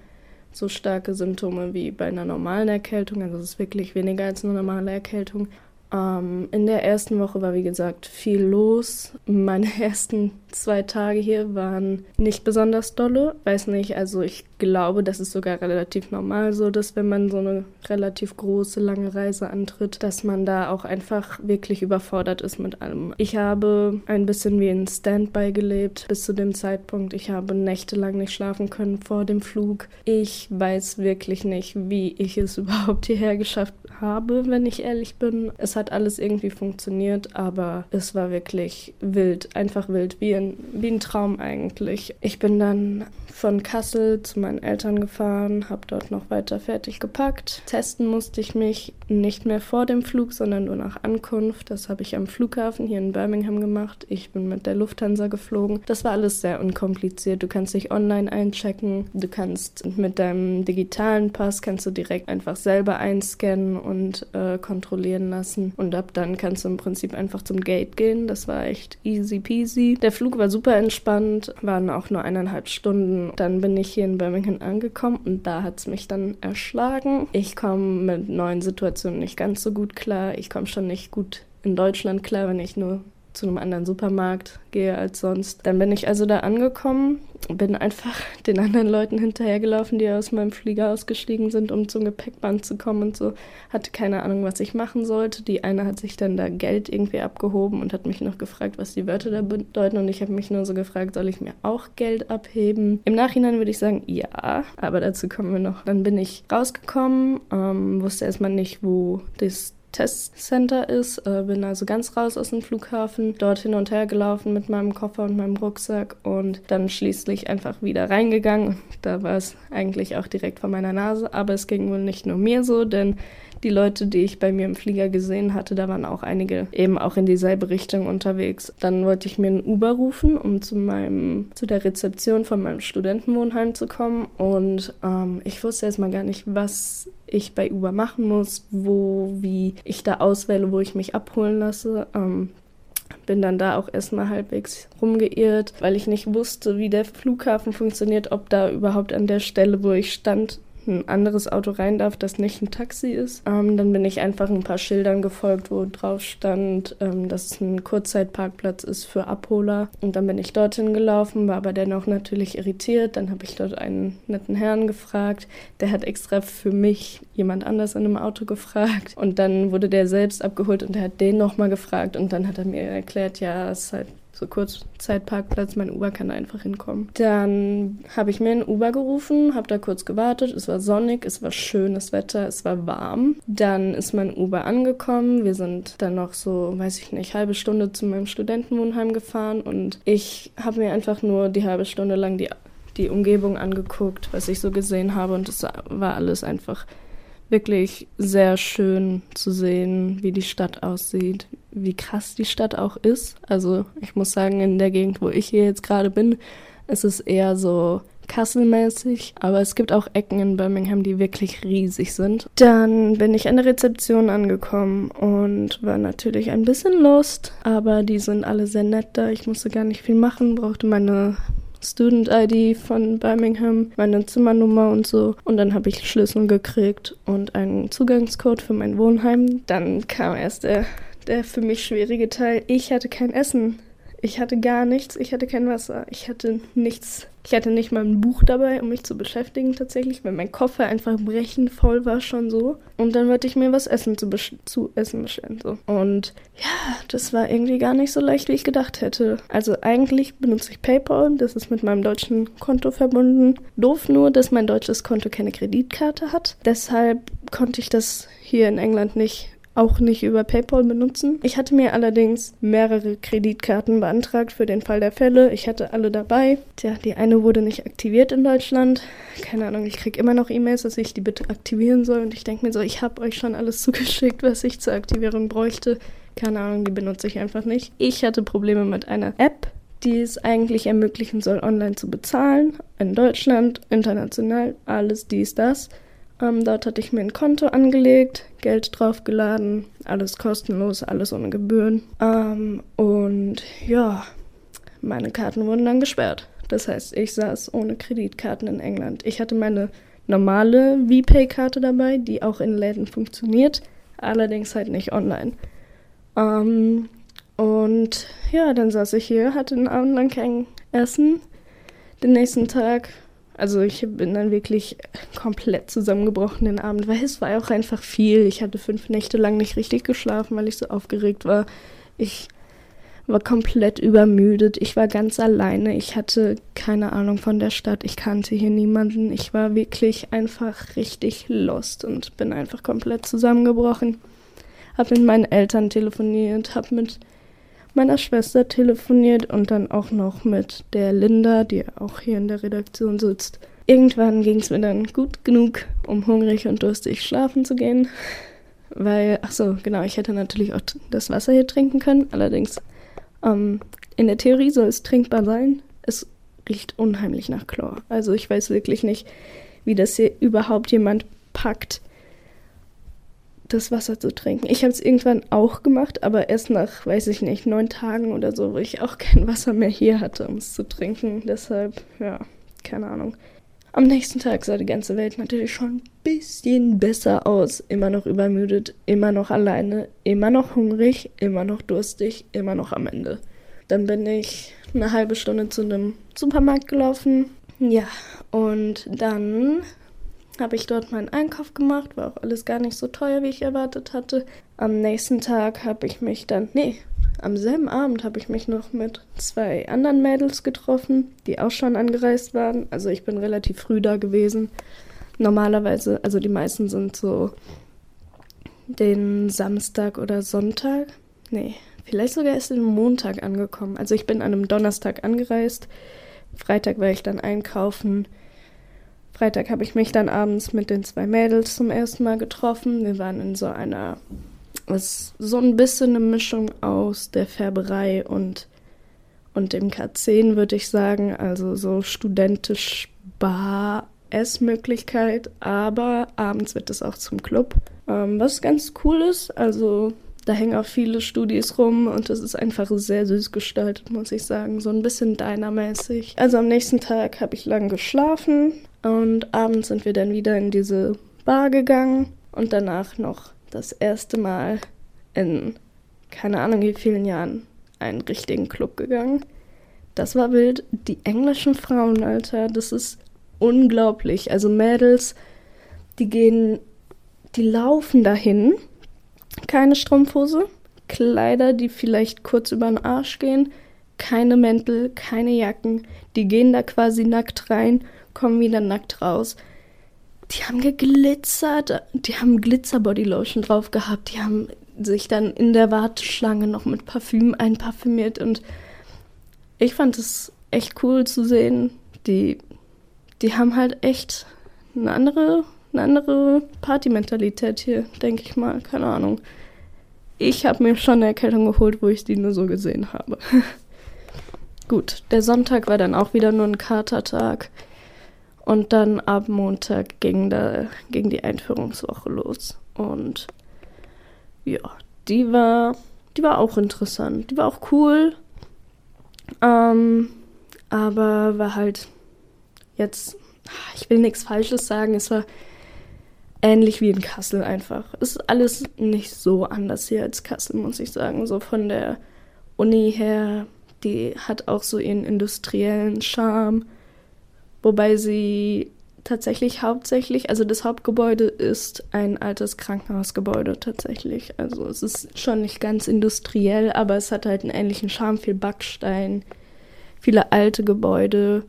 so starke Symptome wie bei einer normalen Erkältung. Also es ist wirklich weniger als eine normale Erkältung. Ähm, in der ersten Woche war, wie gesagt, viel los. Meine ersten zwei Tage hier waren nicht besonders dolle. Weiß nicht, also ich glaube, das ist sogar relativ normal so, dass wenn man so eine relativ große, lange Reise antritt, dass man da auch einfach wirklich überfordert ist mit allem. Ich habe ein bisschen wie in Standby gelebt bis zu dem Zeitpunkt. Ich habe nächtelang nicht schlafen können vor dem Flug. Ich weiß wirklich nicht, wie ich es überhaupt hierher geschafft habe, wenn ich ehrlich bin. Es hat alles irgendwie funktioniert, aber es war wirklich wild, einfach wild, wie ein, wie ein Traum eigentlich. Ich bin dann von Kassel zu meinen Eltern gefahren, habe dort noch weiter fertig gepackt. Testen musste ich mich nicht mehr vor dem Flug, sondern nur nach Ankunft. Das habe ich am Flughafen hier in Birmingham gemacht. Ich bin mit der Lufthansa geflogen. Das war alles sehr unkompliziert. Du kannst dich online einchecken. Du kannst mit deinem digitalen Pass kannst du direkt einfach selber einscannen und äh, kontrollieren lassen. Und ab dann kannst du im Prinzip einfach zum Gate gehen. Das war echt easy peasy. Der Flug war super entspannt, waren auch nur eineinhalb Stunden. Dann bin ich hier in Birmingham angekommen und da hat es mich dann erschlagen. Ich komme mit neuen Situationen nicht ganz so gut klar. Ich komme schon nicht gut in Deutschland klar, wenn ich nur zu einem anderen Supermarkt gehe als sonst. Dann bin ich also da angekommen, bin einfach den anderen Leuten hinterhergelaufen, die aus meinem Flieger ausgestiegen sind, um zum Gepäckband zu kommen und so. Hatte keine Ahnung, was ich machen sollte. Die eine hat sich dann da Geld irgendwie abgehoben und hat mich noch gefragt, was die Wörter da bedeuten. Und ich habe mich nur so gefragt, soll ich mir auch Geld abheben? Im Nachhinein würde ich sagen, ja, aber dazu kommen wir noch. Dann bin ich rausgekommen, ähm, wusste erstmal nicht, wo das Testcenter ist. Äh, bin also ganz raus aus dem Flughafen, dort hin und her gelaufen mit meinem Koffer und meinem Rucksack und dann schließlich einfach wieder reingegangen. Da war es eigentlich auch direkt vor meiner Nase, aber es ging wohl nicht nur mir so, denn die Leute, die ich bei mir im Flieger gesehen hatte, da waren auch einige eben auch in dieselbe Richtung unterwegs. Dann wollte ich mir einen Uber rufen, um zu meinem, zu der Rezeption von meinem Studentenwohnheim zu kommen. Und ähm, ich wusste erstmal gar nicht, was ich bei Uber machen muss, wo, wie ich da auswähle, wo ich mich abholen lasse. Ähm, bin dann da auch erstmal halbwegs rumgeirrt, weil ich nicht wusste, wie der Flughafen funktioniert, ob da überhaupt an der Stelle, wo ich stand, ein anderes Auto rein darf, das nicht ein Taxi ist. Ähm, dann bin ich einfach ein paar Schildern gefolgt, wo drauf stand, ähm, dass es ein Kurzzeitparkplatz ist für Abholer. Und dann bin ich dorthin gelaufen, war aber dennoch natürlich irritiert. Dann habe ich dort einen netten Herrn gefragt. Der hat extra für mich jemand anders in einem Auto gefragt. Und dann wurde der selbst abgeholt und der hat den nochmal gefragt. Und dann hat er mir erklärt, ja, es ist halt so Kurzzeitparkplatz, mein Uber kann da einfach hinkommen. Dann habe ich mir einen Uber gerufen, habe da kurz gewartet, es war sonnig, es war schönes Wetter, es war warm. Dann ist mein Uber angekommen, wir sind dann noch so, weiß ich nicht, halbe Stunde zu meinem Studentenwohnheim gefahren und ich habe mir einfach nur die halbe Stunde lang die, die Umgebung angeguckt, was ich so gesehen habe und es war alles einfach wirklich sehr schön zu sehen, wie die Stadt aussieht, wie krass die Stadt auch ist. Also ich muss sagen, in der Gegend, wo ich hier jetzt gerade bin, ist es eher so Kasselmäßig, aber es gibt auch Ecken in Birmingham, die wirklich riesig sind. Dann bin ich an der Rezeption angekommen und war natürlich ein bisschen lost, aber die sind alle sehr nett da. Ich musste gar nicht viel machen, brauchte meine Student-ID von Birmingham, meine Zimmernummer und so. Und dann habe ich Schlüssel gekriegt und einen Zugangscode für mein Wohnheim. Dann kam erst der, der für mich schwierige Teil. Ich hatte kein Essen. Ich hatte gar nichts, ich hatte kein Wasser, ich hatte nichts. Ich hatte nicht mal ein Buch dabei, um mich zu beschäftigen tatsächlich, weil mein Koffer einfach brechend voll war schon so. Und dann wollte ich mir was essen zu, zu essen bestellen. So. Und ja, das war irgendwie gar nicht so leicht, wie ich gedacht hätte. Also eigentlich benutze ich PayPal, das ist mit meinem deutschen Konto verbunden. Doof nur, dass mein deutsches Konto keine Kreditkarte hat. Deshalb konnte ich das hier in England nicht auch nicht über PayPal benutzen. Ich hatte mir allerdings mehrere Kreditkarten beantragt für den Fall der Fälle. Ich hatte alle dabei. Tja, die eine wurde nicht aktiviert in Deutschland. Keine Ahnung, ich kriege immer noch E-Mails, dass ich die bitte aktivieren soll. Und ich denke mir so, ich habe euch schon alles zugeschickt, was ich zur Aktivierung bräuchte. Keine Ahnung, die benutze ich einfach nicht. Ich hatte Probleme mit einer App, die es eigentlich ermöglichen soll, online zu bezahlen. In Deutschland, international, alles dies, das. Ähm, dort hatte ich mir ein Konto angelegt, Geld draufgeladen, alles kostenlos, alles ohne Gebühren. Ähm, und ja, meine Karten wurden dann gesperrt. Das heißt, ich saß ohne Kreditkarten in England. Ich hatte meine normale VPay-Karte dabei, die auch in Läden funktioniert, allerdings halt nicht online. Ähm, und ja, dann saß ich hier, hatte einen Abend lang kein Essen. Den nächsten Tag, also ich bin dann wirklich komplett zusammengebrochen den Abend, weil es war auch einfach viel. Ich hatte fünf Nächte lang nicht richtig geschlafen, weil ich so aufgeregt war. Ich war komplett übermüdet. Ich war ganz alleine. Ich hatte keine Ahnung von der Stadt. Ich kannte hier niemanden. Ich war wirklich einfach richtig lost und bin einfach komplett zusammengebrochen. Hab mit meinen Eltern telefoniert, hab mit meiner Schwester telefoniert und dann auch noch mit der Linda, die auch hier in der Redaktion sitzt. Irgendwann ging es mir dann gut genug, um hungrig und durstig schlafen zu gehen. Weil, ach so, genau, ich hätte natürlich auch das Wasser hier trinken können. Allerdings, ähm, in der Theorie soll es trinkbar sein. Es riecht unheimlich nach Chlor. Also ich weiß wirklich nicht, wie das hier überhaupt jemand packt, das Wasser zu trinken. Ich habe es irgendwann auch gemacht, aber erst nach, weiß ich nicht, neun Tagen oder so, wo ich auch kein Wasser mehr hier hatte, um es zu trinken. Deshalb, ja, keine Ahnung. Am nächsten Tag sah die ganze Welt natürlich schon ein bisschen besser aus. Immer noch übermüdet, immer noch alleine, immer noch hungrig, immer noch durstig, immer noch am Ende. Dann bin ich eine halbe Stunde zu einem Supermarkt gelaufen. Ja, und dann habe ich dort meinen Einkauf gemacht, war auch alles gar nicht so teuer, wie ich erwartet hatte. Am nächsten Tag habe ich mich dann, nee, am selben Abend habe ich mich noch mit zwei anderen Mädels getroffen, die auch schon angereist waren. Also ich bin relativ früh da gewesen. Normalerweise, also die meisten sind so den Samstag oder Sonntag. Nee, vielleicht sogar erst den Montag angekommen. Also ich bin an einem Donnerstag angereist. Freitag war ich dann einkaufen. Freitag habe ich mich dann abends mit den zwei Mädels zum ersten Mal getroffen. Wir waren in so einer, so ein bisschen eine Mischung aus der Färberei und, und dem K10, würde ich sagen. Also so studentisch Bar. Essmöglichkeit, aber abends wird es auch zum Club. Ähm, was ganz cool ist, also da hängen auch viele Studis rum und es ist einfach sehr süß gestaltet, muss ich sagen. So ein bisschen dynamäßig. Also am nächsten Tag habe ich lang geschlafen, und abends sind wir dann wieder in diese Bar gegangen und danach noch das erste Mal in keine Ahnung wie vielen Jahren einen richtigen Club gegangen. Das war wild. Die englischen Frauen, Alter, das ist unglaublich. Also Mädels, die gehen, die laufen dahin. Keine Strumpfhose, Kleider, die vielleicht kurz über den Arsch gehen, keine Mäntel, keine Jacken. Die gehen da quasi nackt rein kommen wieder nackt raus. Die haben geglitzert, die haben Glitzer-Bodylotion drauf gehabt, die haben sich dann in der Warteschlange noch mit Parfüm einparfümiert und ich fand es echt cool zu sehen. Die, die haben halt echt eine andere, eine andere Partymentalität hier, denke ich mal. Keine Ahnung. Ich habe mir schon eine Erkältung geholt, wo ich die nur so gesehen habe. Gut, der Sonntag war dann auch wieder nur ein Katertag. Und dann ab Montag ging, da, ging die Einführungswoche los. Und ja, die war, die war auch interessant. Die war auch cool. Ähm, aber war halt jetzt, ich will nichts Falsches sagen, es war ähnlich wie in Kassel einfach. Es ist alles nicht so anders hier als Kassel, muss ich sagen. So von der Uni her, die hat auch so ihren industriellen Charme. Wobei sie tatsächlich hauptsächlich, also das Hauptgebäude ist ein altes Krankenhausgebäude tatsächlich. Also es ist schon nicht ganz industriell, aber es hat halt einen ähnlichen Charme, viel Backstein, viele alte Gebäude,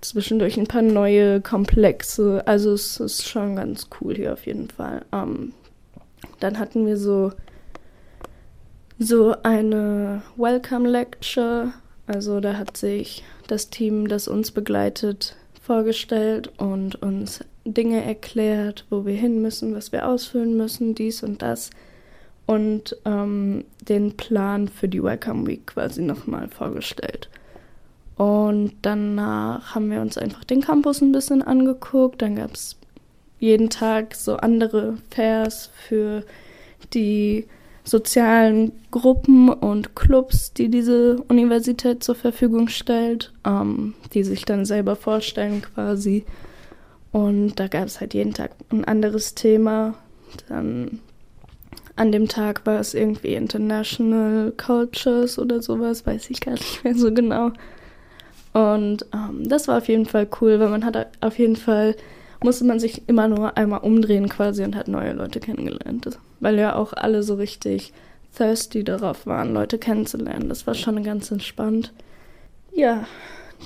zwischendurch ein paar neue Komplexe. Also es ist schon ganz cool hier auf jeden Fall. Ähm, Dann hatten wir so, so eine Welcome Lecture. Also da hat sich das Team, das uns begleitet, vorgestellt und uns Dinge erklärt, wo wir hin müssen, was wir ausfüllen müssen, dies und das. Und ähm, den Plan für die Welcome Week quasi nochmal vorgestellt. Und danach haben wir uns einfach den Campus ein bisschen angeguckt. Dann gab es jeden Tag so andere Fairs für die sozialen Gruppen und Clubs, die diese Universität zur Verfügung stellt, ähm, die sich dann selber vorstellen quasi. Und da gab es halt jeden Tag ein anderes Thema. Dann an dem Tag war es irgendwie International Cultures oder sowas, weiß ich gar nicht mehr so genau. Und ähm, das war auf jeden Fall cool, weil man hat auf jeden Fall, musste man sich immer nur einmal umdrehen quasi und hat neue Leute kennengelernt weil ja auch alle so richtig thirsty darauf waren, Leute kennenzulernen. Das war schon ganz entspannt. Ja,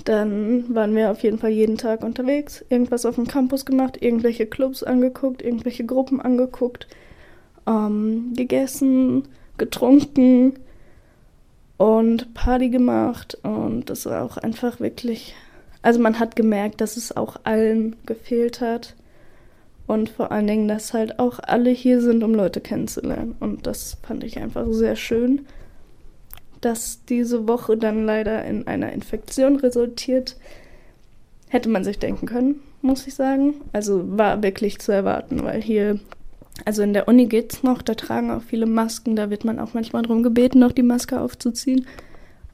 dann waren wir auf jeden Fall jeden Tag unterwegs, irgendwas auf dem Campus gemacht, irgendwelche Clubs angeguckt, irgendwelche Gruppen angeguckt, ähm, gegessen, getrunken und Party gemacht. Und das war auch einfach wirklich. Also man hat gemerkt, dass es auch allen gefehlt hat. Und vor allen Dingen, dass halt auch alle hier sind, um Leute kennenzulernen. Und das fand ich einfach sehr schön. Dass diese Woche dann leider in einer Infektion resultiert, hätte man sich denken können, muss ich sagen. Also war wirklich zu erwarten, weil hier, also in der Uni geht's noch, da tragen auch viele Masken, da wird man auch manchmal darum gebeten, noch die Maske aufzuziehen.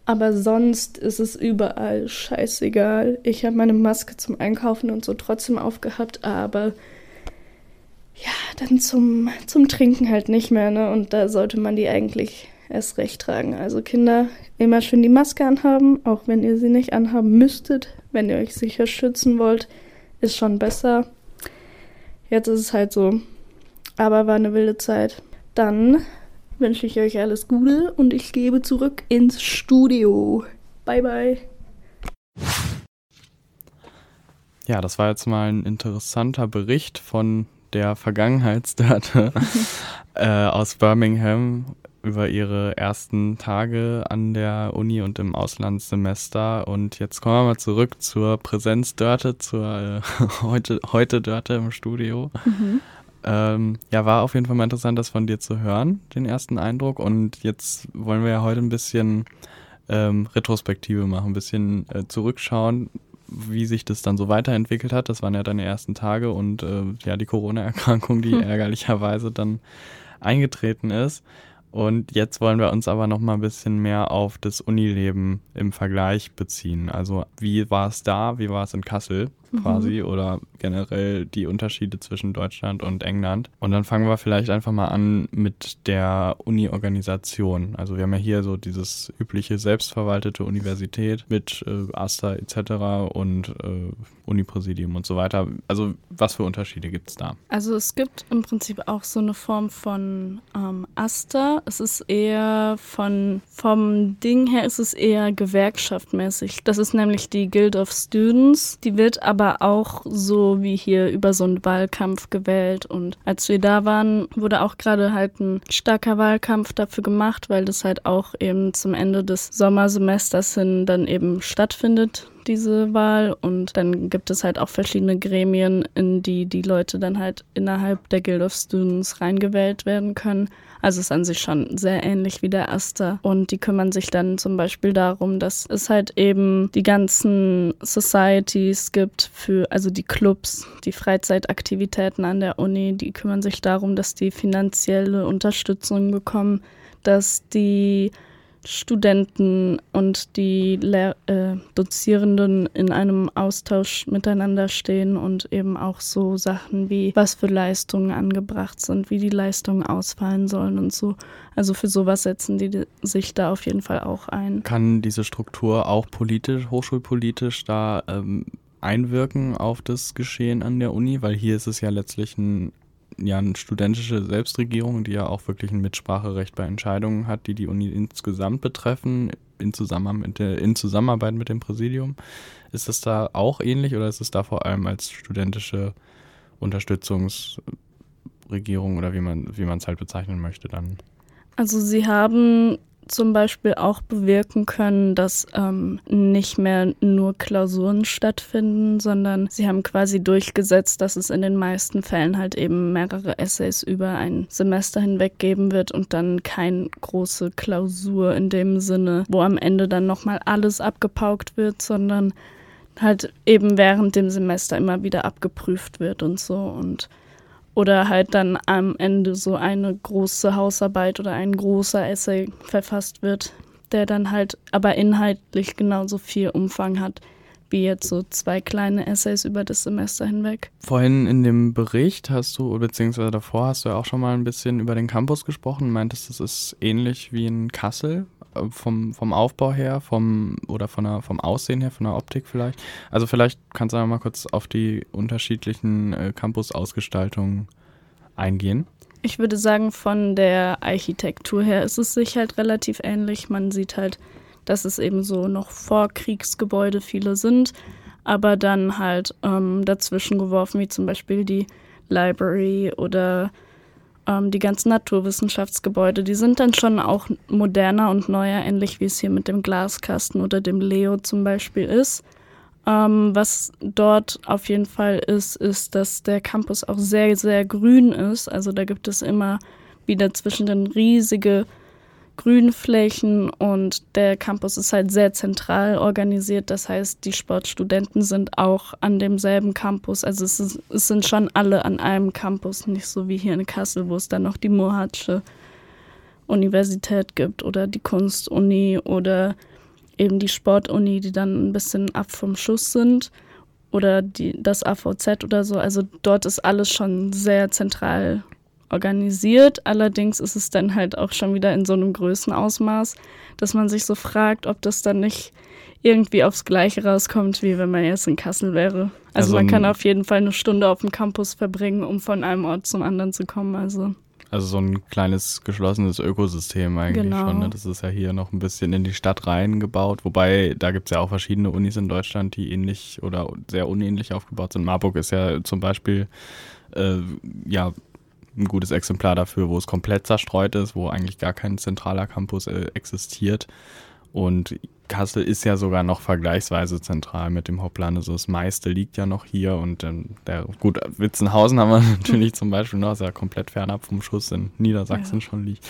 Aber sonst ist es überall scheißegal. Ich habe meine Maske zum Einkaufen und so trotzdem aufgehabt, aber ja, dann zum, zum Trinken halt nicht mehr, ne? Und da sollte man die eigentlich erst recht tragen. Also Kinder, immer schön die Maske anhaben, auch wenn ihr sie nicht anhaben müsstet. Wenn ihr euch sicher schützen wollt, ist schon besser. Jetzt ist es halt so. Aber war eine wilde Zeit. Dann wünsche ich euch alles Gute und ich gebe zurück ins Studio. Bye, bye. Ja, das war jetzt mal ein interessanter Bericht von der Vergangenheitsdate äh, aus Birmingham über ihre ersten Tage an der Uni und im Auslandssemester. Und jetzt kommen wir mal zurück zur Präsenzdörte, zur äh, heute, heute Dörte im Studio. Mhm. Ähm, ja, war auf jeden Fall mal interessant, das von dir zu hören, den ersten Eindruck. Und jetzt wollen wir ja heute ein bisschen ähm, Retrospektive machen, ein bisschen äh, zurückschauen, wie sich das dann so weiterentwickelt hat. Das waren ja deine ersten Tage und äh, ja, die Corona-Erkrankung, die hm. ärgerlicherweise dann eingetreten ist. Und jetzt wollen wir uns aber noch mal ein bisschen mehr auf das Unileben im Vergleich beziehen. Also wie war es da, wie war es in Kassel. Quasi mhm. oder generell die Unterschiede zwischen Deutschland und England. Und dann fangen wir vielleicht einfach mal an mit der Uni-Organisation. Also wir haben ja hier so dieses übliche selbstverwaltete Universität mit äh, AStA etc. und äh, Unipräsidium und so weiter. Also was für Unterschiede gibt es da? Also es gibt im Prinzip auch so eine Form von ähm, AStA. Es ist eher von, vom Ding her ist es eher gewerkschaftmäßig. Das ist nämlich die Guild of Students. Die wird aber auch so wie hier über so einen Wahlkampf gewählt. Und als wir da waren, wurde auch gerade halt ein starker Wahlkampf dafür gemacht, weil das halt auch eben zum Ende des Sommersemesters hin dann eben stattfindet diese Wahl und dann gibt es halt auch verschiedene Gremien, in die die Leute dann halt innerhalb der Guild of Students reingewählt werden können. Also ist an sich schon sehr ähnlich wie der Aster. Und die kümmern sich dann zum Beispiel darum, dass es halt eben die ganzen Societies gibt für, also die Clubs, die Freizeitaktivitäten an der Uni, die kümmern sich darum, dass die finanzielle Unterstützung bekommen, dass die Studenten und die Lehr äh, Dozierenden in einem Austausch miteinander stehen und eben auch so Sachen wie, was für Leistungen angebracht sind, wie die Leistungen ausfallen sollen und so. Also für sowas setzen die sich da auf jeden Fall auch ein. Kann diese Struktur auch politisch, hochschulpolitisch da ähm, einwirken auf das Geschehen an der Uni? Weil hier ist es ja letztlich ein ja eine studentische Selbstregierung, die ja auch wirklich ein Mitspracherecht bei Entscheidungen hat, die die Uni insgesamt betreffen, in, Zusammenarbeit mit, der, in Zusammenarbeit mit dem Präsidium. Ist das da auch ähnlich oder ist es da vor allem als studentische Unterstützungs- Regierung oder wie man wie es halt bezeichnen möchte dann? Also sie haben zum Beispiel auch bewirken können, dass ähm, nicht mehr nur Klausuren stattfinden, sondern sie haben quasi durchgesetzt, dass es in den meisten Fällen halt eben mehrere Essays über ein Semester hinweg geben wird und dann keine große Klausur in dem Sinne, wo am Ende dann nochmal alles abgepaukt wird, sondern halt eben während dem Semester immer wieder abgeprüft wird und so. Und oder halt dann am Ende so eine große Hausarbeit oder ein großer Essay verfasst wird, der dann halt aber inhaltlich genauso viel Umfang hat wie jetzt so zwei kleine Essays über das Semester hinweg. Vorhin in dem Bericht hast du, beziehungsweise davor hast du ja auch schon mal ein bisschen über den Campus gesprochen, meintest, das ist ähnlich wie in Kassel vom, vom Aufbau her, vom oder von der, vom Aussehen her, von der Optik vielleicht. Also vielleicht kannst du mal kurz auf die unterschiedlichen äh, Campus-Ausgestaltungen eingehen. Ich würde sagen, von der Architektur her ist es sich halt relativ ähnlich. Man sieht halt, dass es eben so noch Vorkriegsgebäude viele sind, aber dann halt ähm, dazwischen geworfen, wie zum Beispiel die Library oder ähm, die ganzen Naturwissenschaftsgebäude, die sind dann schon auch moderner und neuer, ähnlich wie es hier mit dem Glaskasten oder dem Leo zum Beispiel ist. Ähm, was dort auf jeden Fall ist, ist, dass der Campus auch sehr, sehr grün ist. Also da gibt es immer wieder zwischen den riesige Grünflächen und der Campus ist halt sehr zentral organisiert. Das heißt, die Sportstudenten sind auch an demselben Campus. Also es, ist, es sind schon alle an einem Campus, nicht so wie hier in Kassel, wo es dann noch die Mohatsche Universität gibt oder die Kunstuni oder eben die Sportuni, die dann ein bisschen ab vom Schuss sind oder die, das AVZ oder so. Also dort ist alles schon sehr zentral organisiert. Allerdings ist es dann halt auch schon wieder in so einem Größenausmaß, dass man sich so fragt, ob das dann nicht irgendwie aufs Gleiche rauskommt, wie wenn man jetzt in Kassel wäre. Also, also man kann auf jeden Fall eine Stunde auf dem Campus verbringen, um von einem Ort zum anderen zu kommen. Also also so ein kleines geschlossenes Ökosystem eigentlich genau. schon. Ne? Das ist ja hier noch ein bisschen in die Stadt reingebaut. Wobei, da gibt es ja auch verschiedene Unis in Deutschland, die ähnlich oder sehr unähnlich aufgebaut sind. Marburg ist ja zum Beispiel äh, ja ein gutes Exemplar dafür, wo es komplett zerstreut ist, wo eigentlich gar kein zentraler Campus äh, existiert. Und Kassel ist ja sogar noch vergleichsweise zentral mit dem Hauptland. Also das meiste liegt ja noch hier und ähm, der, gut, Witzenhausen haben wir natürlich zum Beispiel noch, ist ja komplett fernab vom Schuss in Niedersachsen ja. schon liegt.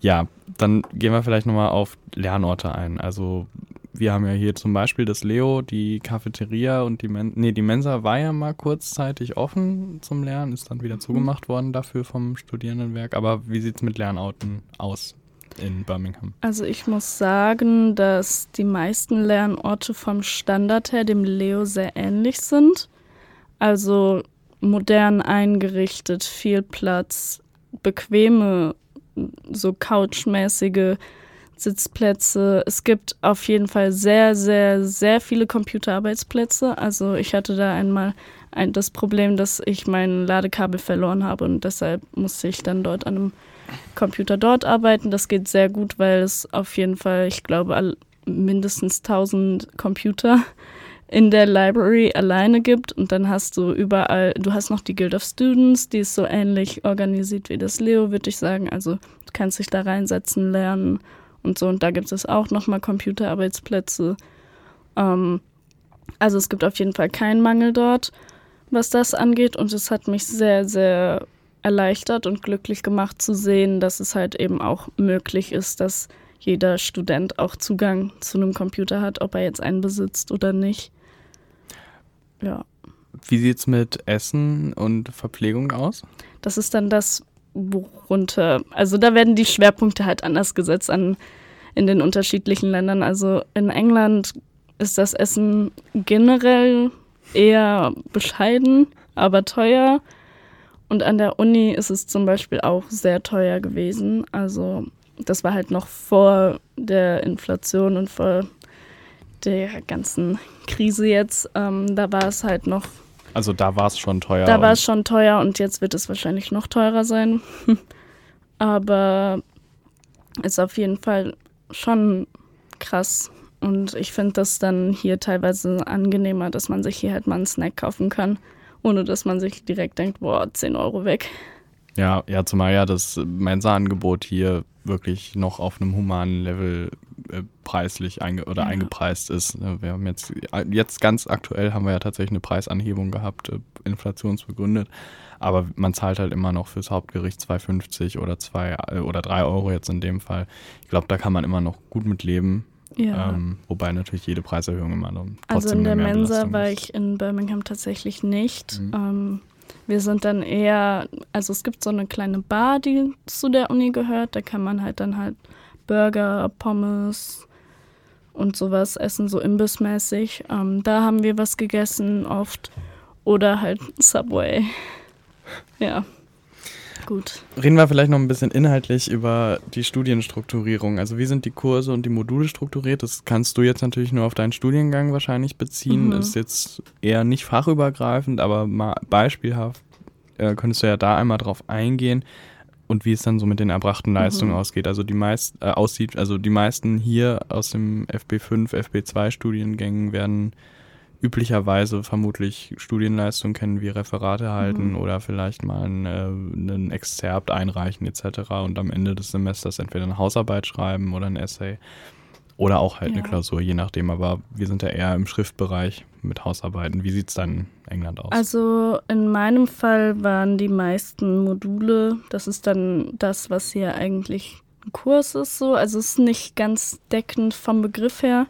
Ja, dann gehen wir vielleicht nochmal auf Lernorte ein. Also wir haben ja hier zum Beispiel das Leo, die Cafeteria und die Mensa. Nee, die Mensa war ja mal kurzzeitig offen zum Lernen, ist dann wieder mhm. zugemacht worden dafür vom Studierendenwerk. Aber wie sieht es mit Lernorten aus in Birmingham? Also ich muss sagen, dass die meisten Lernorte vom Standard her dem Leo sehr ähnlich sind. Also modern eingerichtet, viel Platz, bequeme, so couchmäßige Sitzplätze. Es gibt auf jeden Fall sehr, sehr, sehr viele Computerarbeitsplätze. Also ich hatte da einmal ein, das Problem, dass ich mein Ladekabel verloren habe und deshalb musste ich dann dort an einem Computer dort arbeiten. Das geht sehr gut, weil es auf jeden Fall, ich glaube, mindestens 1000 Computer in der Library alleine gibt und dann hast du überall, du hast noch die Guild of Students, die ist so ähnlich organisiert wie das Leo, würde ich sagen. Also du kannst dich da reinsetzen, lernen und so. Und da gibt es auch nochmal Computerarbeitsplätze. Ähm, also es gibt auf jeden Fall keinen Mangel dort, was das angeht. Und es hat mich sehr, sehr erleichtert und glücklich gemacht zu sehen, dass es halt eben auch möglich ist, dass jeder Student auch Zugang zu einem Computer hat, ob er jetzt einen besitzt oder nicht. Ja. Wie sieht es mit Essen und Verpflegung aus? Das ist dann das, worunter, also da werden die Schwerpunkte halt anders gesetzt an in den unterschiedlichen Ländern. Also in England ist das Essen generell eher bescheiden, aber teuer. Und an der Uni ist es zum Beispiel auch sehr teuer gewesen. Also das war halt noch vor der Inflation und vor der ganzen Krise jetzt. Ähm, da war es halt noch also da war es schon teuer. Da war es schon teuer und jetzt wird es wahrscheinlich noch teurer sein. Aber ist auf jeden Fall schon krass. Und ich finde das dann hier teilweise angenehmer, dass man sich hier halt mal einen Snack kaufen kann, ohne dass man sich direkt denkt, boah, 10 Euro weg. Ja, ja, zumal ja das Mensa-Angebot hier wirklich noch auf einem humanen Level äh, preislich einge oder ja. eingepreist ist. Wir haben jetzt, jetzt ganz aktuell haben wir ja tatsächlich eine Preisanhebung gehabt, äh, inflationsbegründet. Aber man zahlt halt immer noch fürs Hauptgericht 2,50 oder 2 äh, oder 3 Euro jetzt in dem Fall. Ich glaube, da kann man immer noch gut mit leben. Ja. Ähm, wobei natürlich jede Preiserhöhung immer noch trotzdem Also in der Mensa war ich in Birmingham tatsächlich nicht. Mhm. Ähm, wir sind dann eher, also es gibt so eine kleine Bar, die zu der Uni gehört. Da kann man halt dann halt Burger, Pommes und sowas essen, so imbissmäßig. Ähm, da haben wir was gegessen oft. Oder halt Subway. ja. Gut. Reden wir vielleicht noch ein bisschen inhaltlich über die Studienstrukturierung. Also wie sind die Kurse und die Module strukturiert? Das kannst du jetzt natürlich nur auf deinen Studiengang wahrscheinlich beziehen. Mhm. Das ist jetzt eher nicht fachübergreifend, aber mal beispielhaft äh, könntest du ja da einmal drauf eingehen und wie es dann so mit den erbrachten Leistungen mhm. ausgeht. Also die meist, äh, aussieht, also die meisten hier aus dem FB5, FB2 Studiengängen werden üblicherweise vermutlich Studienleistungen kennen, wie Referate halten mhm. oder vielleicht mal ein, äh, einen Exzerpt einreichen etc. und am Ende des Semesters entweder eine Hausarbeit schreiben oder ein Essay oder auch halt ja. eine Klausur, je nachdem. Aber wir sind ja eher im Schriftbereich mit Hausarbeiten. Wie sieht es dann in England aus? Also in meinem Fall waren die meisten Module, das ist dann das, was hier eigentlich ein Kurs ist, so. Also es ist nicht ganz deckend vom Begriff her.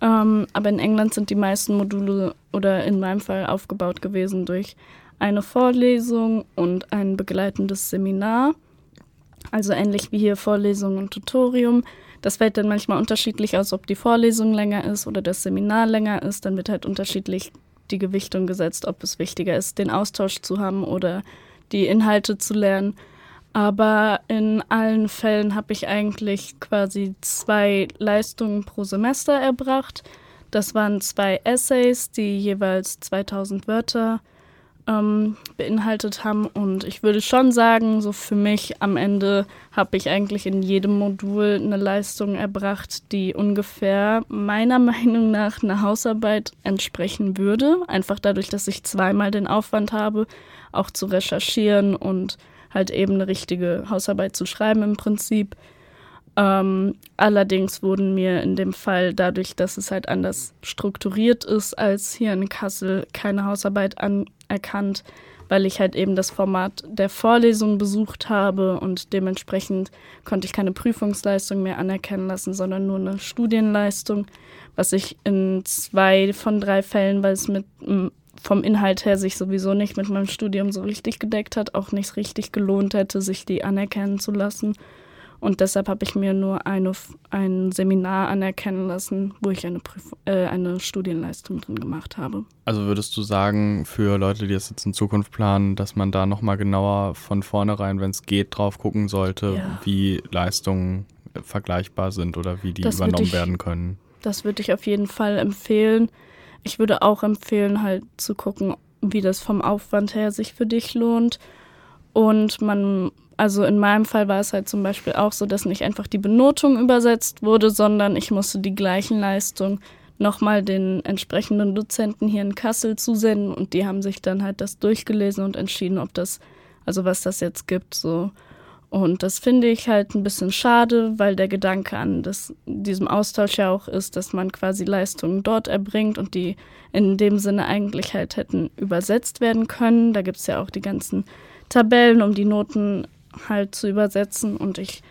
Ähm, aber in England sind die meisten Module oder in meinem Fall aufgebaut gewesen durch eine Vorlesung und ein begleitendes Seminar. Also ähnlich wie hier Vorlesung und Tutorium. Das fällt dann manchmal unterschiedlich aus, ob die Vorlesung länger ist oder das Seminar länger ist. Dann wird halt unterschiedlich die Gewichtung gesetzt, ob es wichtiger ist, den Austausch zu haben oder die Inhalte zu lernen. Aber in allen Fällen habe ich eigentlich quasi zwei Leistungen pro Semester erbracht. Das waren zwei Essays, die jeweils 2000 Wörter ähm, beinhaltet haben. Und ich würde schon sagen, so für mich am Ende habe ich eigentlich in jedem Modul eine Leistung erbracht, die ungefähr meiner Meinung nach einer Hausarbeit entsprechen würde. Einfach dadurch, dass ich zweimal den Aufwand habe, auch zu recherchieren und halt eben eine richtige Hausarbeit zu schreiben im Prinzip. Ähm, allerdings wurden mir in dem Fall dadurch, dass es halt anders strukturiert ist als hier in Kassel, keine Hausarbeit anerkannt, weil ich halt eben das Format der Vorlesung besucht habe und dementsprechend konnte ich keine Prüfungsleistung mehr anerkennen lassen, sondern nur eine Studienleistung, was ich in zwei von drei Fällen, weil es mit vom Inhalt her sich sowieso nicht mit meinem Studium so richtig gedeckt hat, auch nicht richtig gelohnt hätte, sich die anerkennen zu lassen. Und deshalb habe ich mir nur eine, ein Seminar anerkennen lassen, wo ich eine, Prüf äh, eine Studienleistung drin gemacht habe. Also würdest du sagen, für Leute, die das jetzt in Zukunft planen, dass man da nochmal genauer von vornherein, wenn es geht, drauf gucken sollte, ja. wie Leistungen vergleichbar sind oder wie die das übernommen ich, werden können? Das würde ich auf jeden Fall empfehlen. Ich würde auch empfehlen, halt zu gucken, wie das vom Aufwand her sich für dich lohnt. Und man also in meinem Fall war es halt zum Beispiel auch so, dass nicht einfach die Benotung übersetzt wurde, sondern ich musste die gleichen Leistungen nochmal den entsprechenden Dozenten hier in Kassel zusenden und die haben sich dann halt das durchgelesen und entschieden, ob das, also was das jetzt gibt, so. Und das finde ich halt ein bisschen schade, weil der Gedanke an das, diesem Austausch ja auch ist, dass man quasi Leistungen dort erbringt und die in dem Sinne eigentlich halt hätten übersetzt werden können. Da gibt es ja auch die ganzen Tabellen, um die Noten halt zu übersetzen. Und ich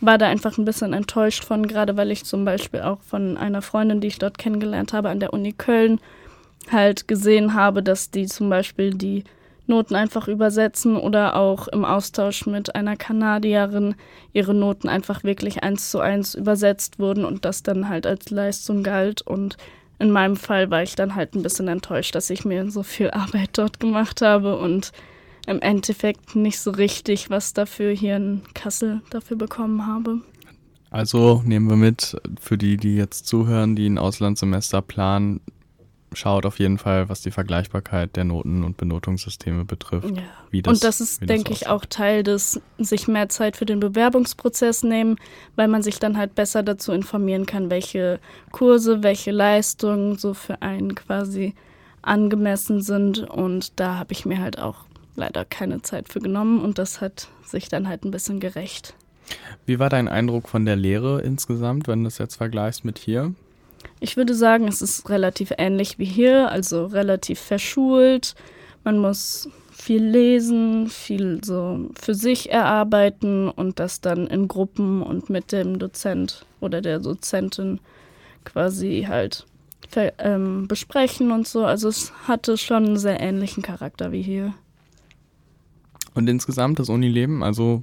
war da einfach ein bisschen enttäuscht von, gerade weil ich zum Beispiel auch von einer Freundin, die ich dort kennengelernt habe an der Uni Köln, halt gesehen habe, dass die zum Beispiel die Noten einfach übersetzen oder auch im Austausch mit einer Kanadierin ihre Noten einfach wirklich eins zu eins übersetzt wurden und das dann halt als Leistung galt. Und in meinem Fall war ich dann halt ein bisschen enttäuscht, dass ich mir so viel Arbeit dort gemacht habe und im Endeffekt nicht so richtig was dafür hier in Kassel dafür bekommen habe. Also nehmen wir mit, für die, die jetzt zuhören, die ein Auslandssemester planen, schaut auf jeden Fall, was die Vergleichbarkeit der Noten- und Benotungssysteme betrifft. Ja. Das, und das ist, denke ich, auch Teil des sich mehr Zeit für den Bewerbungsprozess nehmen, weil man sich dann halt besser dazu informieren kann, welche Kurse, welche Leistungen so für einen quasi angemessen sind. Und da habe ich mir halt auch leider keine Zeit für genommen und das hat sich dann halt ein bisschen gerecht. Wie war dein Eindruck von der Lehre insgesamt, wenn du das jetzt vergleichst mit hier? Ich würde sagen, es ist relativ ähnlich wie hier, also relativ verschult. Man muss viel lesen, viel so für sich erarbeiten und das dann in Gruppen und mit dem Dozent oder der Dozentin quasi halt ähm, besprechen und so. Also es hatte schon einen sehr ähnlichen Charakter wie hier. Und insgesamt das Unileben, also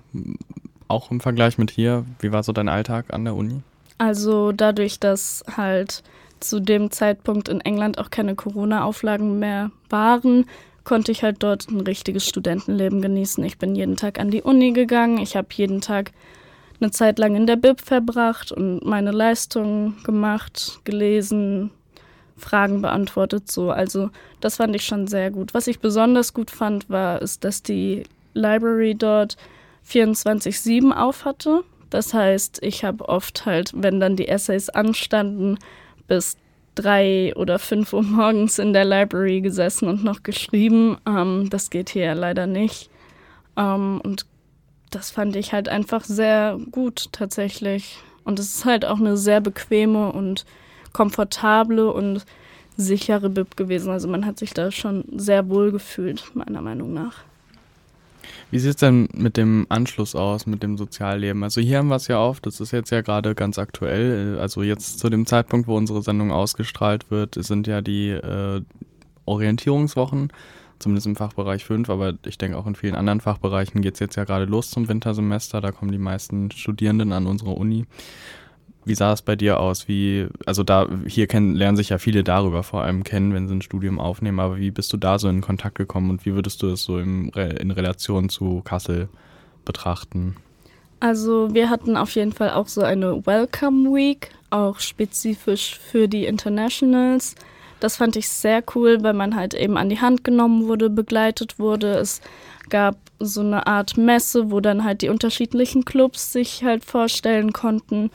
auch im Vergleich mit hier, wie war so dein Alltag an der Uni? Also dadurch, dass halt zu dem Zeitpunkt in England auch keine Corona-Auflagen mehr waren, konnte ich halt dort ein richtiges Studentenleben genießen. Ich bin jeden Tag an die Uni gegangen, ich habe jeden Tag eine Zeit lang in der Bib verbracht und meine Leistungen gemacht, gelesen, Fragen beantwortet so. Also das fand ich schon sehr gut. Was ich besonders gut fand, war, ist, dass die Library dort 24-7 auf hatte. Das heißt, ich habe oft halt, wenn dann die Essays anstanden, bis drei oder fünf Uhr morgens in der Library gesessen und noch geschrieben. Ähm, das geht hier leider nicht. Ähm, und das fand ich halt einfach sehr gut tatsächlich. Und es ist halt auch eine sehr bequeme und komfortable und sichere Bib gewesen. Also man hat sich da schon sehr wohl gefühlt, meiner Meinung nach. Wie sieht es denn mit dem Anschluss aus, mit dem Sozialleben? Also hier haben wir es ja oft, das ist jetzt ja gerade ganz aktuell. Also jetzt zu dem Zeitpunkt, wo unsere Sendung ausgestrahlt wird, sind ja die äh, Orientierungswochen, zumindest im Fachbereich 5, aber ich denke auch in vielen anderen Fachbereichen geht es jetzt ja gerade los zum Wintersemester. Da kommen die meisten Studierenden an unsere Uni. Wie sah es bei dir aus? Wie, also da, hier kennen, lernen sich ja viele darüber vor allem kennen, wenn sie ein Studium aufnehmen, aber wie bist du da so in Kontakt gekommen und wie würdest du es so im, in Relation zu Kassel betrachten? Also wir hatten auf jeden Fall auch so eine Welcome Week, auch spezifisch für die Internationals. Das fand ich sehr cool, weil man halt eben an die Hand genommen wurde, begleitet wurde. Es gab so eine Art Messe, wo dann halt die unterschiedlichen Clubs sich halt vorstellen konnten.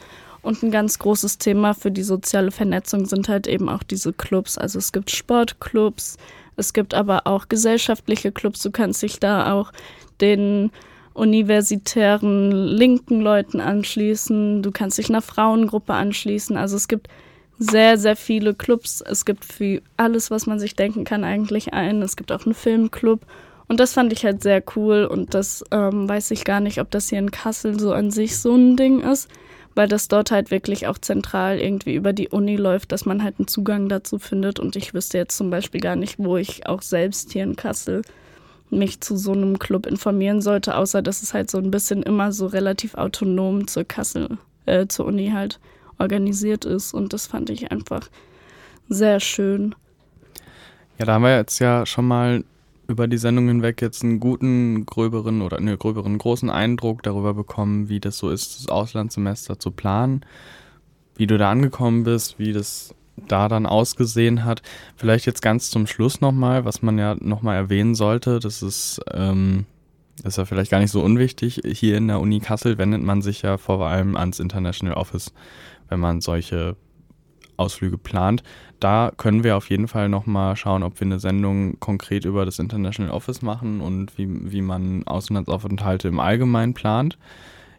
Und ein ganz großes Thema für die soziale Vernetzung sind halt eben auch diese Clubs. Also es gibt Sportclubs, es gibt aber auch gesellschaftliche Clubs. Du kannst dich da auch den universitären linken Leuten anschließen. Du kannst dich einer Frauengruppe anschließen. Also es gibt sehr, sehr viele Clubs. Es gibt für alles, was man sich denken kann, eigentlich einen. Es gibt auch einen Filmclub. Und das fand ich halt sehr cool. Und das ähm, weiß ich gar nicht, ob das hier in Kassel so an sich so ein Ding ist weil das dort halt wirklich auch zentral irgendwie über die Uni läuft, dass man halt einen Zugang dazu findet. Und ich wüsste jetzt zum Beispiel gar nicht, wo ich auch selbst hier in Kassel mich zu so einem Club informieren sollte, außer dass es halt so ein bisschen immer so relativ autonom zur Kassel, äh, zur Uni halt organisiert ist. Und das fand ich einfach sehr schön. Ja, da haben wir jetzt ja schon mal über die Sendung hinweg jetzt einen guten, gröberen oder ne, gröberen, großen Eindruck darüber bekommen, wie das so ist, das Auslandssemester zu planen, wie du da angekommen bist, wie das da dann ausgesehen hat. Vielleicht jetzt ganz zum Schluss nochmal, was man ja nochmal erwähnen sollte, das ist, ähm, das ist ja vielleicht gar nicht so unwichtig. Hier in der Uni Kassel wendet man sich ja vor allem ans International Office, wenn man solche Ausflüge plant. Da können wir auf jeden Fall nochmal schauen, ob wir eine Sendung konkret über das International Office machen und wie, wie man Auslandsaufenthalte im Allgemeinen plant,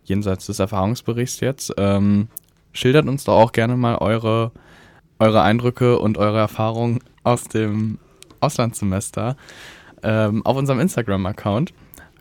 jenseits des Erfahrungsberichts jetzt. Ähm, schildert uns doch auch gerne mal eure, eure Eindrücke und eure Erfahrungen aus dem Auslandssemester ähm, auf unserem Instagram-Account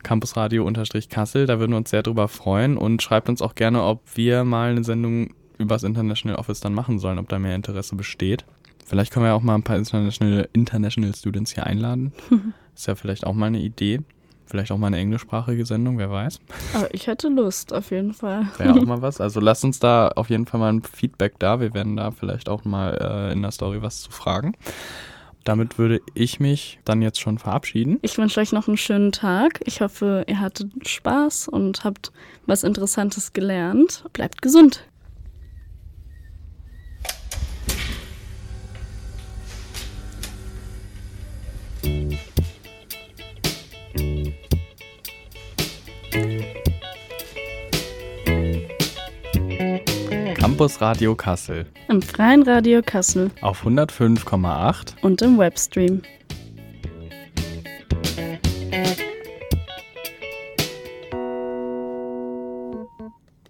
campusradio-kassel. Da würden wir uns sehr drüber freuen und schreibt uns auch gerne, ob wir mal eine Sendung über das International Office dann machen sollen, ob da mehr Interesse besteht. Vielleicht können wir ja auch mal ein paar International, International Students hier einladen. Ist ja vielleicht auch mal eine Idee. Vielleicht auch mal eine englischsprachige Sendung, wer weiß. Aber ich hätte Lust, auf jeden Fall. Wäre auch mal was. Also lasst uns da auf jeden Fall mal ein Feedback da. Wir werden da vielleicht auch mal äh, in der Story was zu fragen. Damit würde ich mich dann jetzt schon verabschieden. Ich wünsche euch noch einen schönen Tag. Ich hoffe, ihr hattet Spaß und habt was Interessantes gelernt. Bleibt gesund. Campus Radio Kassel. Im Freien Radio Kassel. Auf 105,8 und im Webstream.